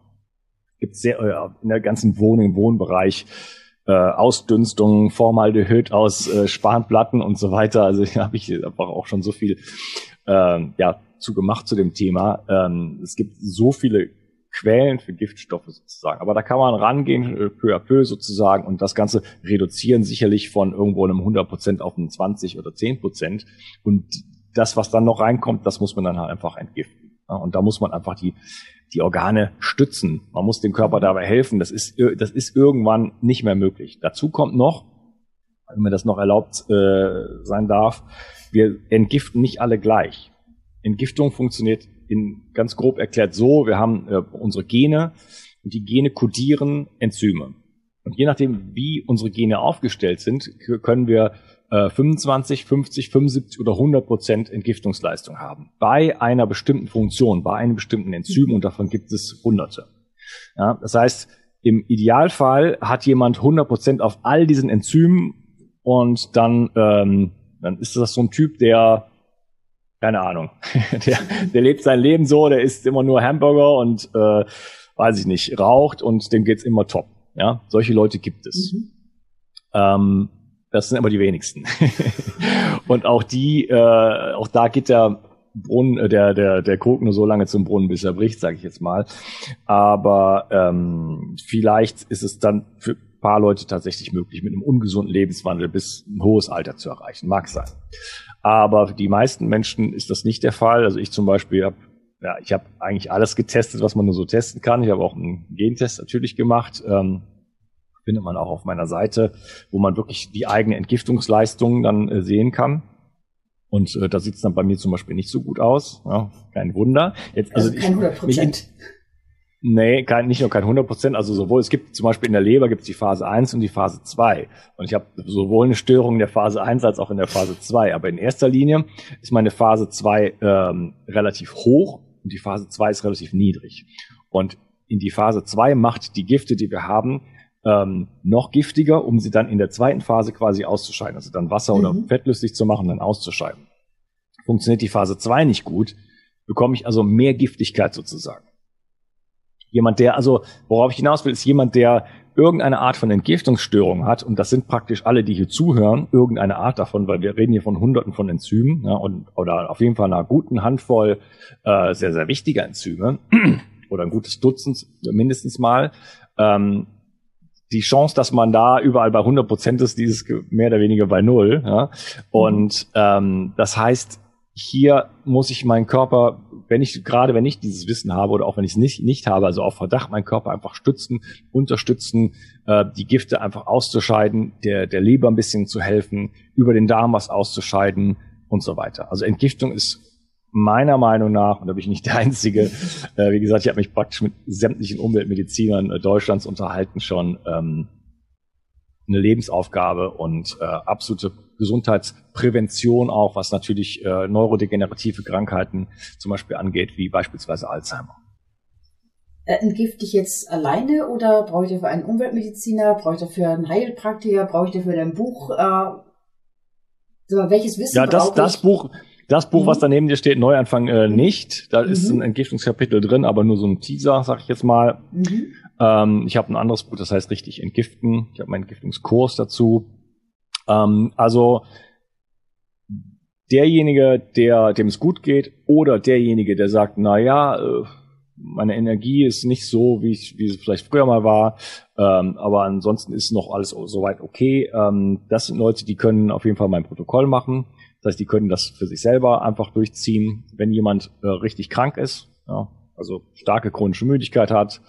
Gibt sehr äh, in der ganzen Wohnung, Wohnbereich äh, Ausdünstung, Formaldehyd aus äh, Spanplatten und so weiter. Also habe ich einfach auch schon so viel äh, ja zu gemacht zu dem Thema. Ähm, es gibt so viele Quellen für Giftstoffe sozusagen. Aber da kann man rangehen, äh, peu à peu sozusagen, und das Ganze reduzieren sicherlich von irgendwo einem 100 Prozent auf einen 20 oder 10 Prozent. Und das, was dann noch reinkommt, das muss man dann halt einfach entgiften. Und da muss man einfach die, die Organe stützen. Man muss dem Körper dabei helfen. Das ist, das ist irgendwann nicht mehr möglich. Dazu kommt noch, wenn mir das noch erlaubt äh, sein darf, wir entgiften nicht alle gleich. Entgiftung funktioniert in ganz grob erklärt so, wir haben äh, unsere Gene und die Gene kodieren Enzyme. Und je nachdem, wie unsere Gene aufgestellt sind, können wir äh, 25, 50, 75 oder 100 Prozent Entgiftungsleistung haben. Bei einer bestimmten Funktion, bei einem bestimmten Enzym mhm. und davon gibt es Hunderte. Ja, das heißt, im Idealfall hat jemand 100 Prozent auf all diesen Enzymen und dann, ähm, dann ist das so ein Typ, der keine Ahnung. der, der lebt sein Leben so, der isst immer nur Hamburger und äh, weiß ich nicht, raucht und dem geht's immer top. Ja, solche Leute gibt es. Mhm. Ähm, das sind aber die wenigsten. und auch die, äh, auch da geht der Brunnen, äh, der, der, der Krug nur so lange zum Brunnen, bis er bricht, sage ich jetzt mal. Aber ähm, vielleicht ist es dann für paar Leute tatsächlich möglich, mit einem ungesunden Lebenswandel bis ein hohes Alter zu erreichen. Mag sein. Aber die meisten Menschen ist das nicht der Fall. Also ich zum Beispiel habe ja, ich habe eigentlich alles getestet, was man nur so testen kann. Ich habe auch einen Gentest natürlich gemacht. Ähm, findet man auch auf meiner Seite, wo man wirklich die eigene Entgiftungsleistung dann äh, sehen kann. Und äh, da sieht es dann bei mir zum Beispiel nicht so gut aus. Ja, kein Wunder. Jetzt, also, also kein 100 Prozent. Nee, kein, nicht nur kein 100 Prozent. Also sowohl, es gibt zum Beispiel in der Leber gibt es die Phase 1 und die Phase 2. Und ich habe sowohl eine Störung in der Phase 1 als auch in der Phase 2. Aber in erster Linie ist meine Phase 2 ähm, relativ hoch und die Phase 2 ist relativ niedrig. Und in die Phase 2 macht die Gifte, die wir haben, ähm, noch giftiger, um sie dann in der zweiten Phase quasi auszuscheiden. Also dann Wasser mhm. oder fettlöslich zu machen und dann auszuscheiden. Funktioniert die Phase 2 nicht gut, bekomme ich also mehr Giftigkeit sozusagen. Jemand, der, also, worauf ich hinaus will, ist jemand, der irgendeine Art von Entgiftungsstörung hat, und das sind praktisch alle, die hier zuhören, irgendeine Art davon, weil wir reden hier von Hunderten von Enzymen, ja, und, oder auf jeden Fall einer guten Handvoll äh, sehr, sehr wichtiger Enzyme, oder ein gutes Dutzend mindestens mal. Ähm, die Chance, dass man da überall bei 100 Prozent ist, die ist mehr oder weniger bei null. Ja? Und ähm, das heißt, hier muss ich meinen Körper, wenn ich gerade wenn ich dieses Wissen habe oder auch wenn ich es nicht nicht habe, also auf Verdacht, meinen Körper einfach stützen, unterstützen, äh, die Gifte einfach auszuscheiden, der der Leber ein bisschen zu helfen, über den Darm was auszuscheiden und so weiter. Also Entgiftung ist meiner Meinung nach, und da bin ich nicht der Einzige, äh, wie gesagt, ich habe mich praktisch mit sämtlichen Umweltmedizinern äh, Deutschlands unterhalten schon, ähm, eine Lebensaufgabe und äh, absolute Gesundheitsprävention auch, was natürlich äh, neurodegenerative Krankheiten zum Beispiel angeht, wie beispielsweise Alzheimer. Äh, entgift dich jetzt alleine oder brauche ich dafür einen Umweltmediziner, brauche ich dafür einen Heilpraktiker, brauche ich dafür ein Buch? Äh, welches Wissen ja, das, das Buch, das Buch, mhm. was da neben dir steht, Neuanfang äh, nicht. Da mhm. ist ein Entgiftungskapitel drin, aber nur so ein Teaser, sag ich jetzt mal. Mhm. Ähm, ich habe ein anderes Buch, das heißt richtig entgiften. Ich habe meinen Entgiftungskurs dazu. Ähm, also derjenige, der dem es gut geht, oder derjenige, der sagt, na ja, äh, meine Energie ist nicht so, wie, ich, wie es vielleicht früher mal war, ähm, aber ansonsten ist noch alles soweit okay. Ähm, das sind Leute, die können auf jeden Fall mein Protokoll machen. Das heißt, die können das für sich selber einfach durchziehen. Wenn jemand äh, richtig krank ist, ja, also starke chronische Müdigkeit hat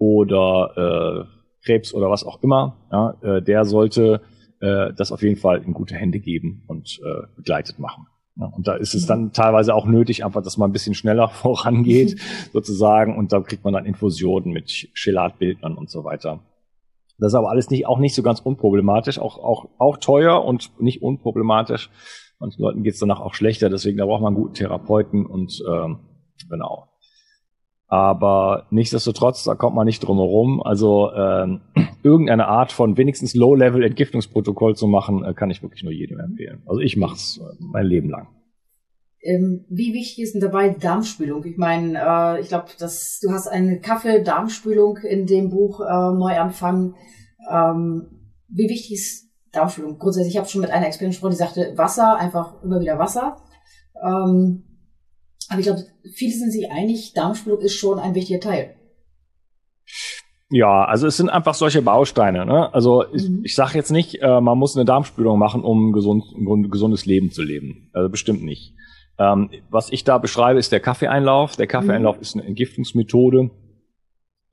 oder äh, Krebs oder was auch immer, ja, äh, der sollte äh, das auf jeden Fall in gute Hände geben und äh, begleitet machen. Ja, und da ist es dann teilweise auch nötig, einfach, dass man ein bisschen schneller vorangeht, sozusagen, und da kriegt man dann Infusionen mit Chelatbildern und so weiter. Das ist aber alles nicht, auch nicht so ganz unproblematisch, auch, auch, auch teuer und nicht unproblematisch. Manchen Leuten geht es danach auch schlechter, deswegen da braucht man einen guten Therapeuten und ähm, genau. Aber nichtsdestotrotz, da kommt man nicht drum herum. Also ähm, irgendeine Art von wenigstens Low-Level-Entgiftungsprotokoll zu machen, äh, kann ich wirklich nur jedem empfehlen. Also ich mache es äh, mein Leben lang. Ähm, wie wichtig ist denn dabei Darmspülung? Ich meine, äh, ich glaube, dass du hast eine Kaffee-Darmspülung in dem Buch äh, Neuanfang. Ähm, wie wichtig ist Darmspülung. Grundsätzlich, ich habe schon mit einer Expertin gesprochen, die sagte, Wasser, einfach immer wieder Wasser. Ähm, aber ich glaube, viele sind sich einig, Darmspülung ist schon ein wichtiger Teil. Ja, also es sind einfach solche Bausteine. Ne? Also ich, mhm. ich sage jetzt nicht, äh, man muss eine Darmspülung machen, um gesund, ein gesundes Leben zu leben. Also bestimmt nicht. Ähm, was ich da beschreibe, ist der Kaffeeeinlauf. Der Kaffeeeinlauf mhm. ist eine Entgiftungsmethode.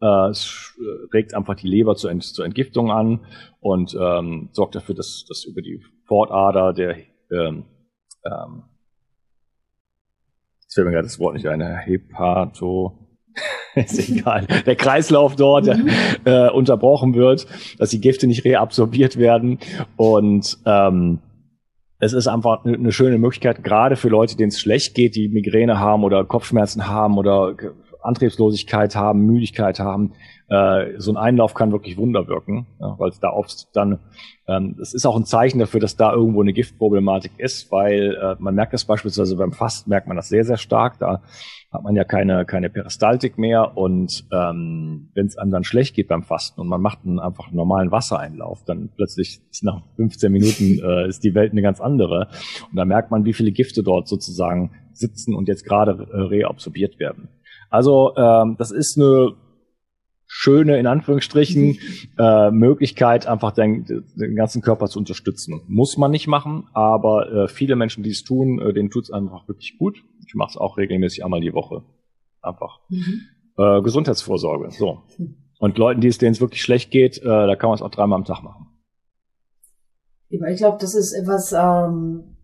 Äh, es äh, regt einfach die Leber zur, Ent zur Entgiftung an und ähm, sorgt dafür, dass, dass über die Fortader der ähm, ähm, fällt mir gerade das Wort nicht ein, Hepato. Ist egal, der Kreislauf dort mhm. äh, unterbrochen wird, dass die Gifte nicht reabsorbiert werden. Und ähm, es ist einfach eine schöne Möglichkeit, gerade für Leute, denen es schlecht geht, die Migräne haben oder Kopfschmerzen haben oder Antriebslosigkeit haben, Müdigkeit haben. Äh, so ein Einlauf kann wirklich Wunder wirken, ja, weil es da oft dann, ähm, das ist auch ein Zeichen dafür, dass da irgendwo eine Giftproblematik ist, weil äh, man merkt das beispielsweise beim Fasten, merkt man das sehr, sehr stark. Da hat man ja keine, keine Peristaltik mehr und ähm, wenn es einem dann schlecht geht beim Fasten und man macht einen einfach einen normalen Wassereinlauf, dann plötzlich nach 15 Minuten äh, ist die Welt eine ganz andere und da merkt man, wie viele Gifte dort sozusagen sitzen und jetzt gerade äh, reabsorbiert werden. Also ähm, das ist eine schöne, in Anführungsstrichen, äh, Möglichkeit, einfach den, den ganzen Körper zu unterstützen. Muss man nicht machen, aber äh, viele Menschen, die es tun, äh, denen tut es einfach wirklich gut. Ich mache es auch regelmäßig einmal die Woche. Einfach. Mhm. Äh, Gesundheitsvorsorge. So. Und Leuten, die es denen es wirklich schlecht geht, äh, da kann man es auch dreimal am Tag machen. Ich glaube, das ist etwas, ähm,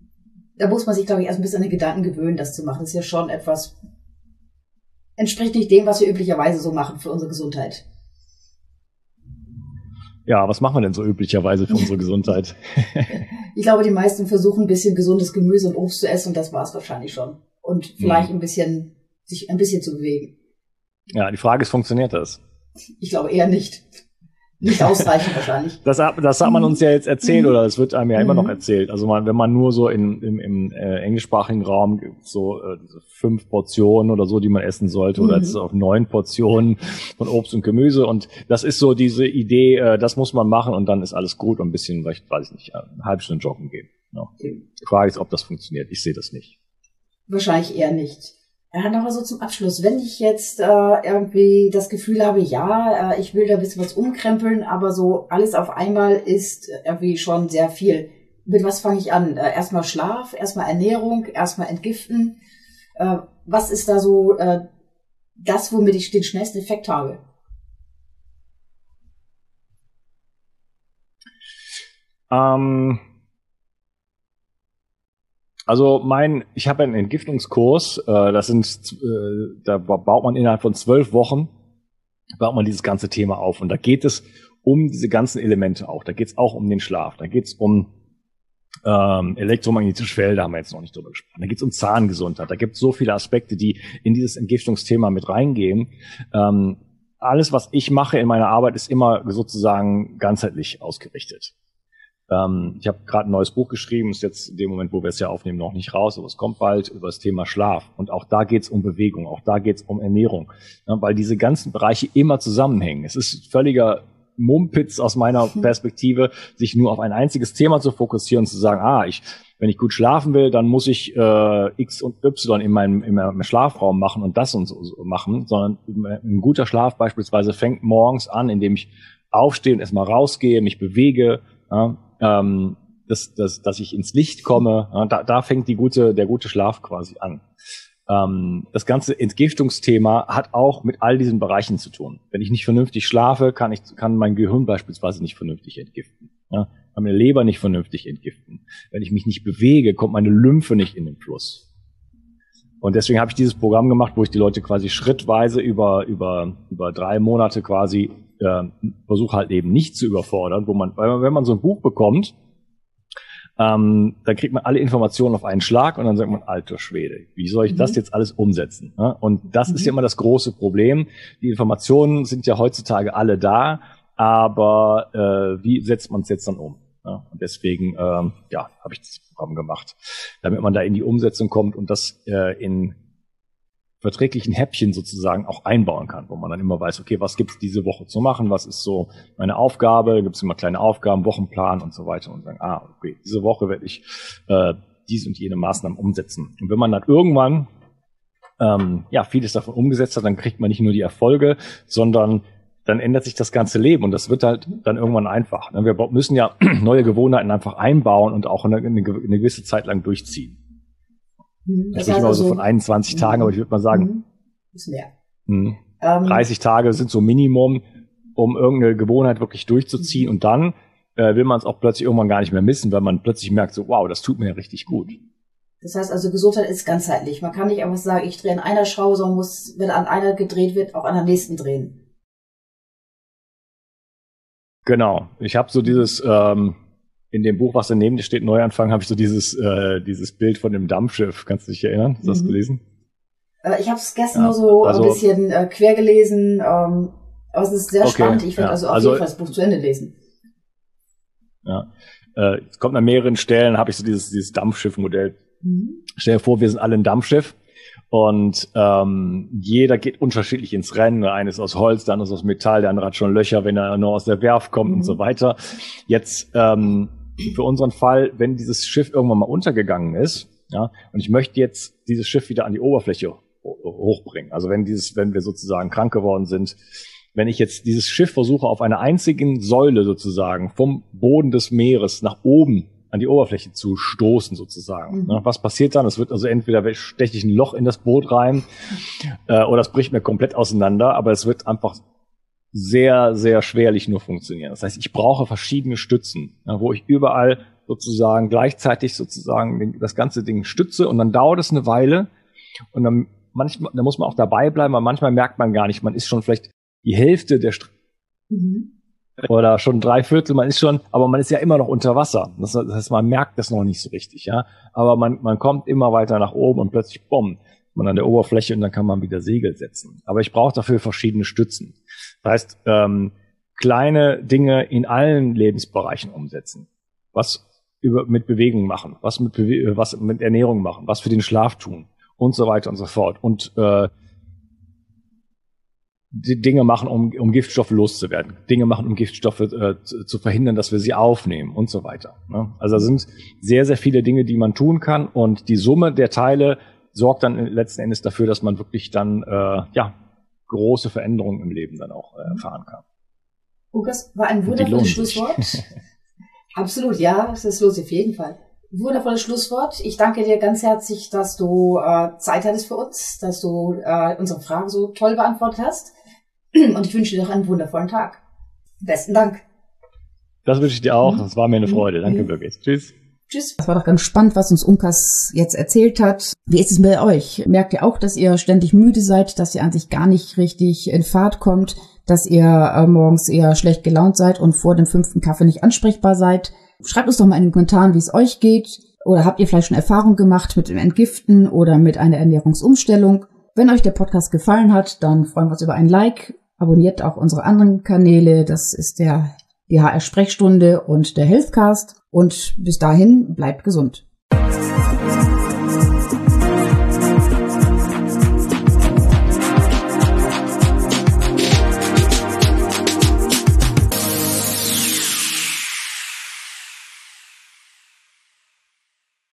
da muss man sich, glaube ich, erst ein bisschen an den Gedanken gewöhnen, das zu machen. Das ist ja schon etwas, entspricht nicht dem, was wir üblicherweise so machen für unsere Gesundheit. Ja, was machen wir denn so üblicherweise für unsere Gesundheit? ich glaube, die meisten versuchen ein bisschen gesundes Gemüse und Obst zu essen und das war es wahrscheinlich schon. Und vielleicht mhm. ein bisschen, sich ein bisschen zu bewegen. Ja, die Frage ist, funktioniert das? Ich glaube eher nicht. Nicht ausreichend wahrscheinlich. Das, das hat man uns ja jetzt erzählt mhm. oder es wird einem ja immer noch mhm. erzählt. Also man, wenn man nur so in, im, im äh, englischsprachigen Raum so äh, fünf Portionen oder so, die man essen sollte, mhm. oder jetzt auf neun Portionen von Obst und Gemüse. Und das ist so diese Idee, äh, das muss man machen und dann ist alles gut und ein bisschen, vielleicht, weiß ich nicht, eine halbe Stunde joggen gehen. Ja. Die Frage ist, ob das funktioniert. Ich sehe das nicht. Wahrscheinlich eher nicht. Ja, noch mal so zum Abschluss. Wenn ich jetzt äh, irgendwie das Gefühl habe, ja, äh, ich will da ein bisschen was umkrempeln, aber so alles auf einmal ist irgendwie schon sehr viel. Mit was fange ich an? Äh, erstmal Schlaf, erstmal Ernährung, erstmal Entgiften. Äh, was ist da so äh, das, womit ich den schnellsten Effekt habe? Ähm also mein, ich habe einen Entgiftungskurs, äh, das sind, äh, da baut man innerhalb von zwölf Wochen, baut man dieses ganze Thema auf. Und da geht es um diese ganzen Elemente auch. Da geht es auch um den Schlaf, da geht es um ähm, elektromagnetische Felder, haben wir jetzt noch nicht drüber gesprochen. Da geht es um Zahngesundheit. Da gibt es so viele Aspekte, die in dieses Entgiftungsthema mit reingehen. Ähm, alles, was ich mache in meiner Arbeit, ist immer sozusagen ganzheitlich ausgerichtet. Ähm, ich habe gerade ein neues Buch geschrieben, ist jetzt in dem Moment, wo wir es ja aufnehmen, noch nicht raus, aber es kommt bald über das Thema Schlaf. Und auch da geht es um Bewegung, auch da geht es um Ernährung, ja, weil diese ganzen Bereiche immer zusammenhängen. Es ist völliger Mumpitz aus meiner Perspektive, sich nur auf ein einziges Thema zu fokussieren und zu sagen, ah, ich, wenn ich gut schlafen will, dann muss ich äh, X und Y in meinem, in meinem Schlafraum machen und das und so, so machen, sondern ein guter Schlaf beispielsweise fängt morgens an, indem ich aufstehe und erstmal rausgehe, mich bewege, ja, ähm, dass, dass, dass ich ins Licht komme. Da, da fängt die gute, der gute Schlaf quasi an. Ähm, das ganze Entgiftungsthema hat auch mit all diesen Bereichen zu tun. Wenn ich nicht vernünftig schlafe, kann ich kann mein Gehirn beispielsweise nicht vernünftig entgiften. Ja, kann meine Leber nicht vernünftig entgiften. Wenn ich mich nicht bewege, kommt meine Lymphe nicht in den Fluss. Und deswegen habe ich dieses Programm gemacht, wo ich die Leute quasi schrittweise über über über drei Monate quasi äh, versuche halt eben nicht zu überfordern, wo man, weil wenn man so ein Buch bekommt, ähm, dann kriegt man alle Informationen auf einen Schlag und dann sagt man, alter Schwede, wie soll ich mhm. das jetzt alles umsetzen? Ne? Und das mhm. ist ja immer das große Problem. Die Informationen sind ja heutzutage alle da, aber äh, wie setzt man es jetzt dann um? Ja, und deswegen ähm, ja, habe ich das Programm gemacht, damit man da in die Umsetzung kommt und das äh, in verträglichen Häppchen sozusagen auch einbauen kann, wo man dann immer weiß, okay, was gibt's diese Woche zu machen, was ist so meine Aufgabe, gibt's immer kleine Aufgaben, Wochenplan und so weiter und sagen, ah, okay, diese Woche werde ich äh, diese und jene Maßnahmen umsetzen. Und wenn man dann irgendwann ähm, ja vieles davon umgesetzt hat, dann kriegt man nicht nur die Erfolge, sondern dann ändert sich das ganze Leben und das wird halt dann irgendwann einfach. Ne? Wir müssen ja neue Gewohnheiten einfach einbauen und auch eine gewisse Zeit lang durchziehen. Mhm. Das ich immer so von 21 Tagen, aber ich würde mal sagen, mhm. ist mehr. Mh, ähm, 30 Tage sind so Minimum, um irgendeine Gewohnheit wirklich durchzuziehen und dann äh, will man es auch plötzlich irgendwann gar nicht mehr missen, weil man plötzlich merkt, so wow, das tut mir ja richtig gut. Das heißt also, Gesundheit ist ganzheitlich. Man kann nicht einfach sagen, ich drehe an einer Schraube, sondern muss, wenn an einer gedreht wird, auch an der nächsten drehen. Genau. Ich habe so dieses, ähm, in dem Buch, was daneben steht, Neuanfang, habe ich so dieses, äh, dieses Bild von dem Dampfschiff. Kannst du dich erinnern? Hast du mhm. das gelesen? Äh, ich habe es gestern ja, nur so also, ein bisschen äh, quer gelesen. Ähm, aber es ist sehr okay, spannend. Ich werde ja, also auf also, jeden Fall das Buch zu Ende lesen. Ja. Äh, es kommt an mehreren Stellen, habe ich so dieses, dieses Dampfschiff-Modell. Mhm. Stell dir vor, wir sind alle ein Dampfschiff. Und ähm, jeder geht unterschiedlich ins Rennen. Der eine ist aus Holz, der andere ist aus Metall, der andere hat schon Löcher, wenn er nur aus der Werft kommt mhm. und so weiter. Jetzt ähm, für unseren Fall, wenn dieses Schiff irgendwann mal untergegangen ist, ja, und ich möchte jetzt dieses Schiff wieder an die Oberfläche hochbringen. Also wenn dieses, wenn wir sozusagen krank geworden sind, wenn ich jetzt dieses Schiff versuche auf einer einzigen Säule sozusagen vom Boden des Meeres nach oben an die Oberfläche zu stoßen sozusagen. Mhm. Ne, was passiert dann? Es wird also entweder steche ich ein Loch in das Boot rein äh, oder es bricht mir komplett auseinander, aber es wird einfach sehr, sehr schwerlich nur funktionieren. Das heißt, ich brauche verschiedene Stützen, wo ich überall sozusagen gleichzeitig sozusagen das ganze Ding stütze und dann dauert es eine Weile und dann manchmal, da muss man auch dabei bleiben, weil manchmal merkt man gar nicht, man ist schon vielleicht die Hälfte der St mhm. oder schon drei Viertel, man ist schon, aber man ist ja immer noch unter Wasser. Das heißt, man merkt das noch nicht so richtig, ja. Aber man, man kommt immer weiter nach oben und plötzlich, bumm, man an der Oberfläche und dann kann man wieder Segel setzen. Aber ich brauche dafür verschiedene Stützen. Das heißt, ähm, kleine Dinge in allen Lebensbereichen umsetzen. Was über, mit Bewegung machen, was mit, Bewe was mit Ernährung machen, was für den Schlaf tun und so weiter und so fort. Und äh, Dinge machen, um, um Giftstoffe loszuwerden, Dinge machen, um Giftstoffe äh, zu, zu, verhindern, dass wir sie aufnehmen und so weiter. Ne? Also da sind sehr, sehr viele Dinge, die man tun kann und die Summe der Teile sorgt dann letzten Endes dafür, dass man wirklich dann äh, ja große Veränderungen im Leben dann auch äh, erfahren kann. Lukas, war ein wundervolles Schlusswort. Absolut, ja, das lohnt sich auf jeden Fall. Wundervolles Schlusswort. Ich danke dir ganz herzlich, dass du äh, Zeit hattest für uns, dass du äh, unsere Fragen so toll beantwortet hast. Und ich wünsche dir noch einen wundervollen Tag. Besten Dank. Das wünsche ich dir auch. Das war mir eine Freude. Danke, wirklich. Tschüss. Tschüss. Das war doch ganz spannend, was uns Unkas jetzt erzählt hat. Wie ist es bei euch? Merkt ihr auch, dass ihr ständig müde seid, dass ihr an sich gar nicht richtig in Fahrt kommt, dass ihr äh, morgens eher schlecht gelaunt seid und vor dem fünften Kaffee nicht ansprechbar seid? Schreibt uns doch mal in den Kommentaren, wie es euch geht. Oder habt ihr vielleicht schon Erfahrung gemacht mit dem Entgiften oder mit einer Ernährungsumstellung? Wenn euch der Podcast gefallen hat, dann freuen wir uns über ein Like. Abonniert auch unsere anderen Kanäle. Das ist der die HR-Sprechstunde und der Healthcast. Und bis dahin bleibt gesund.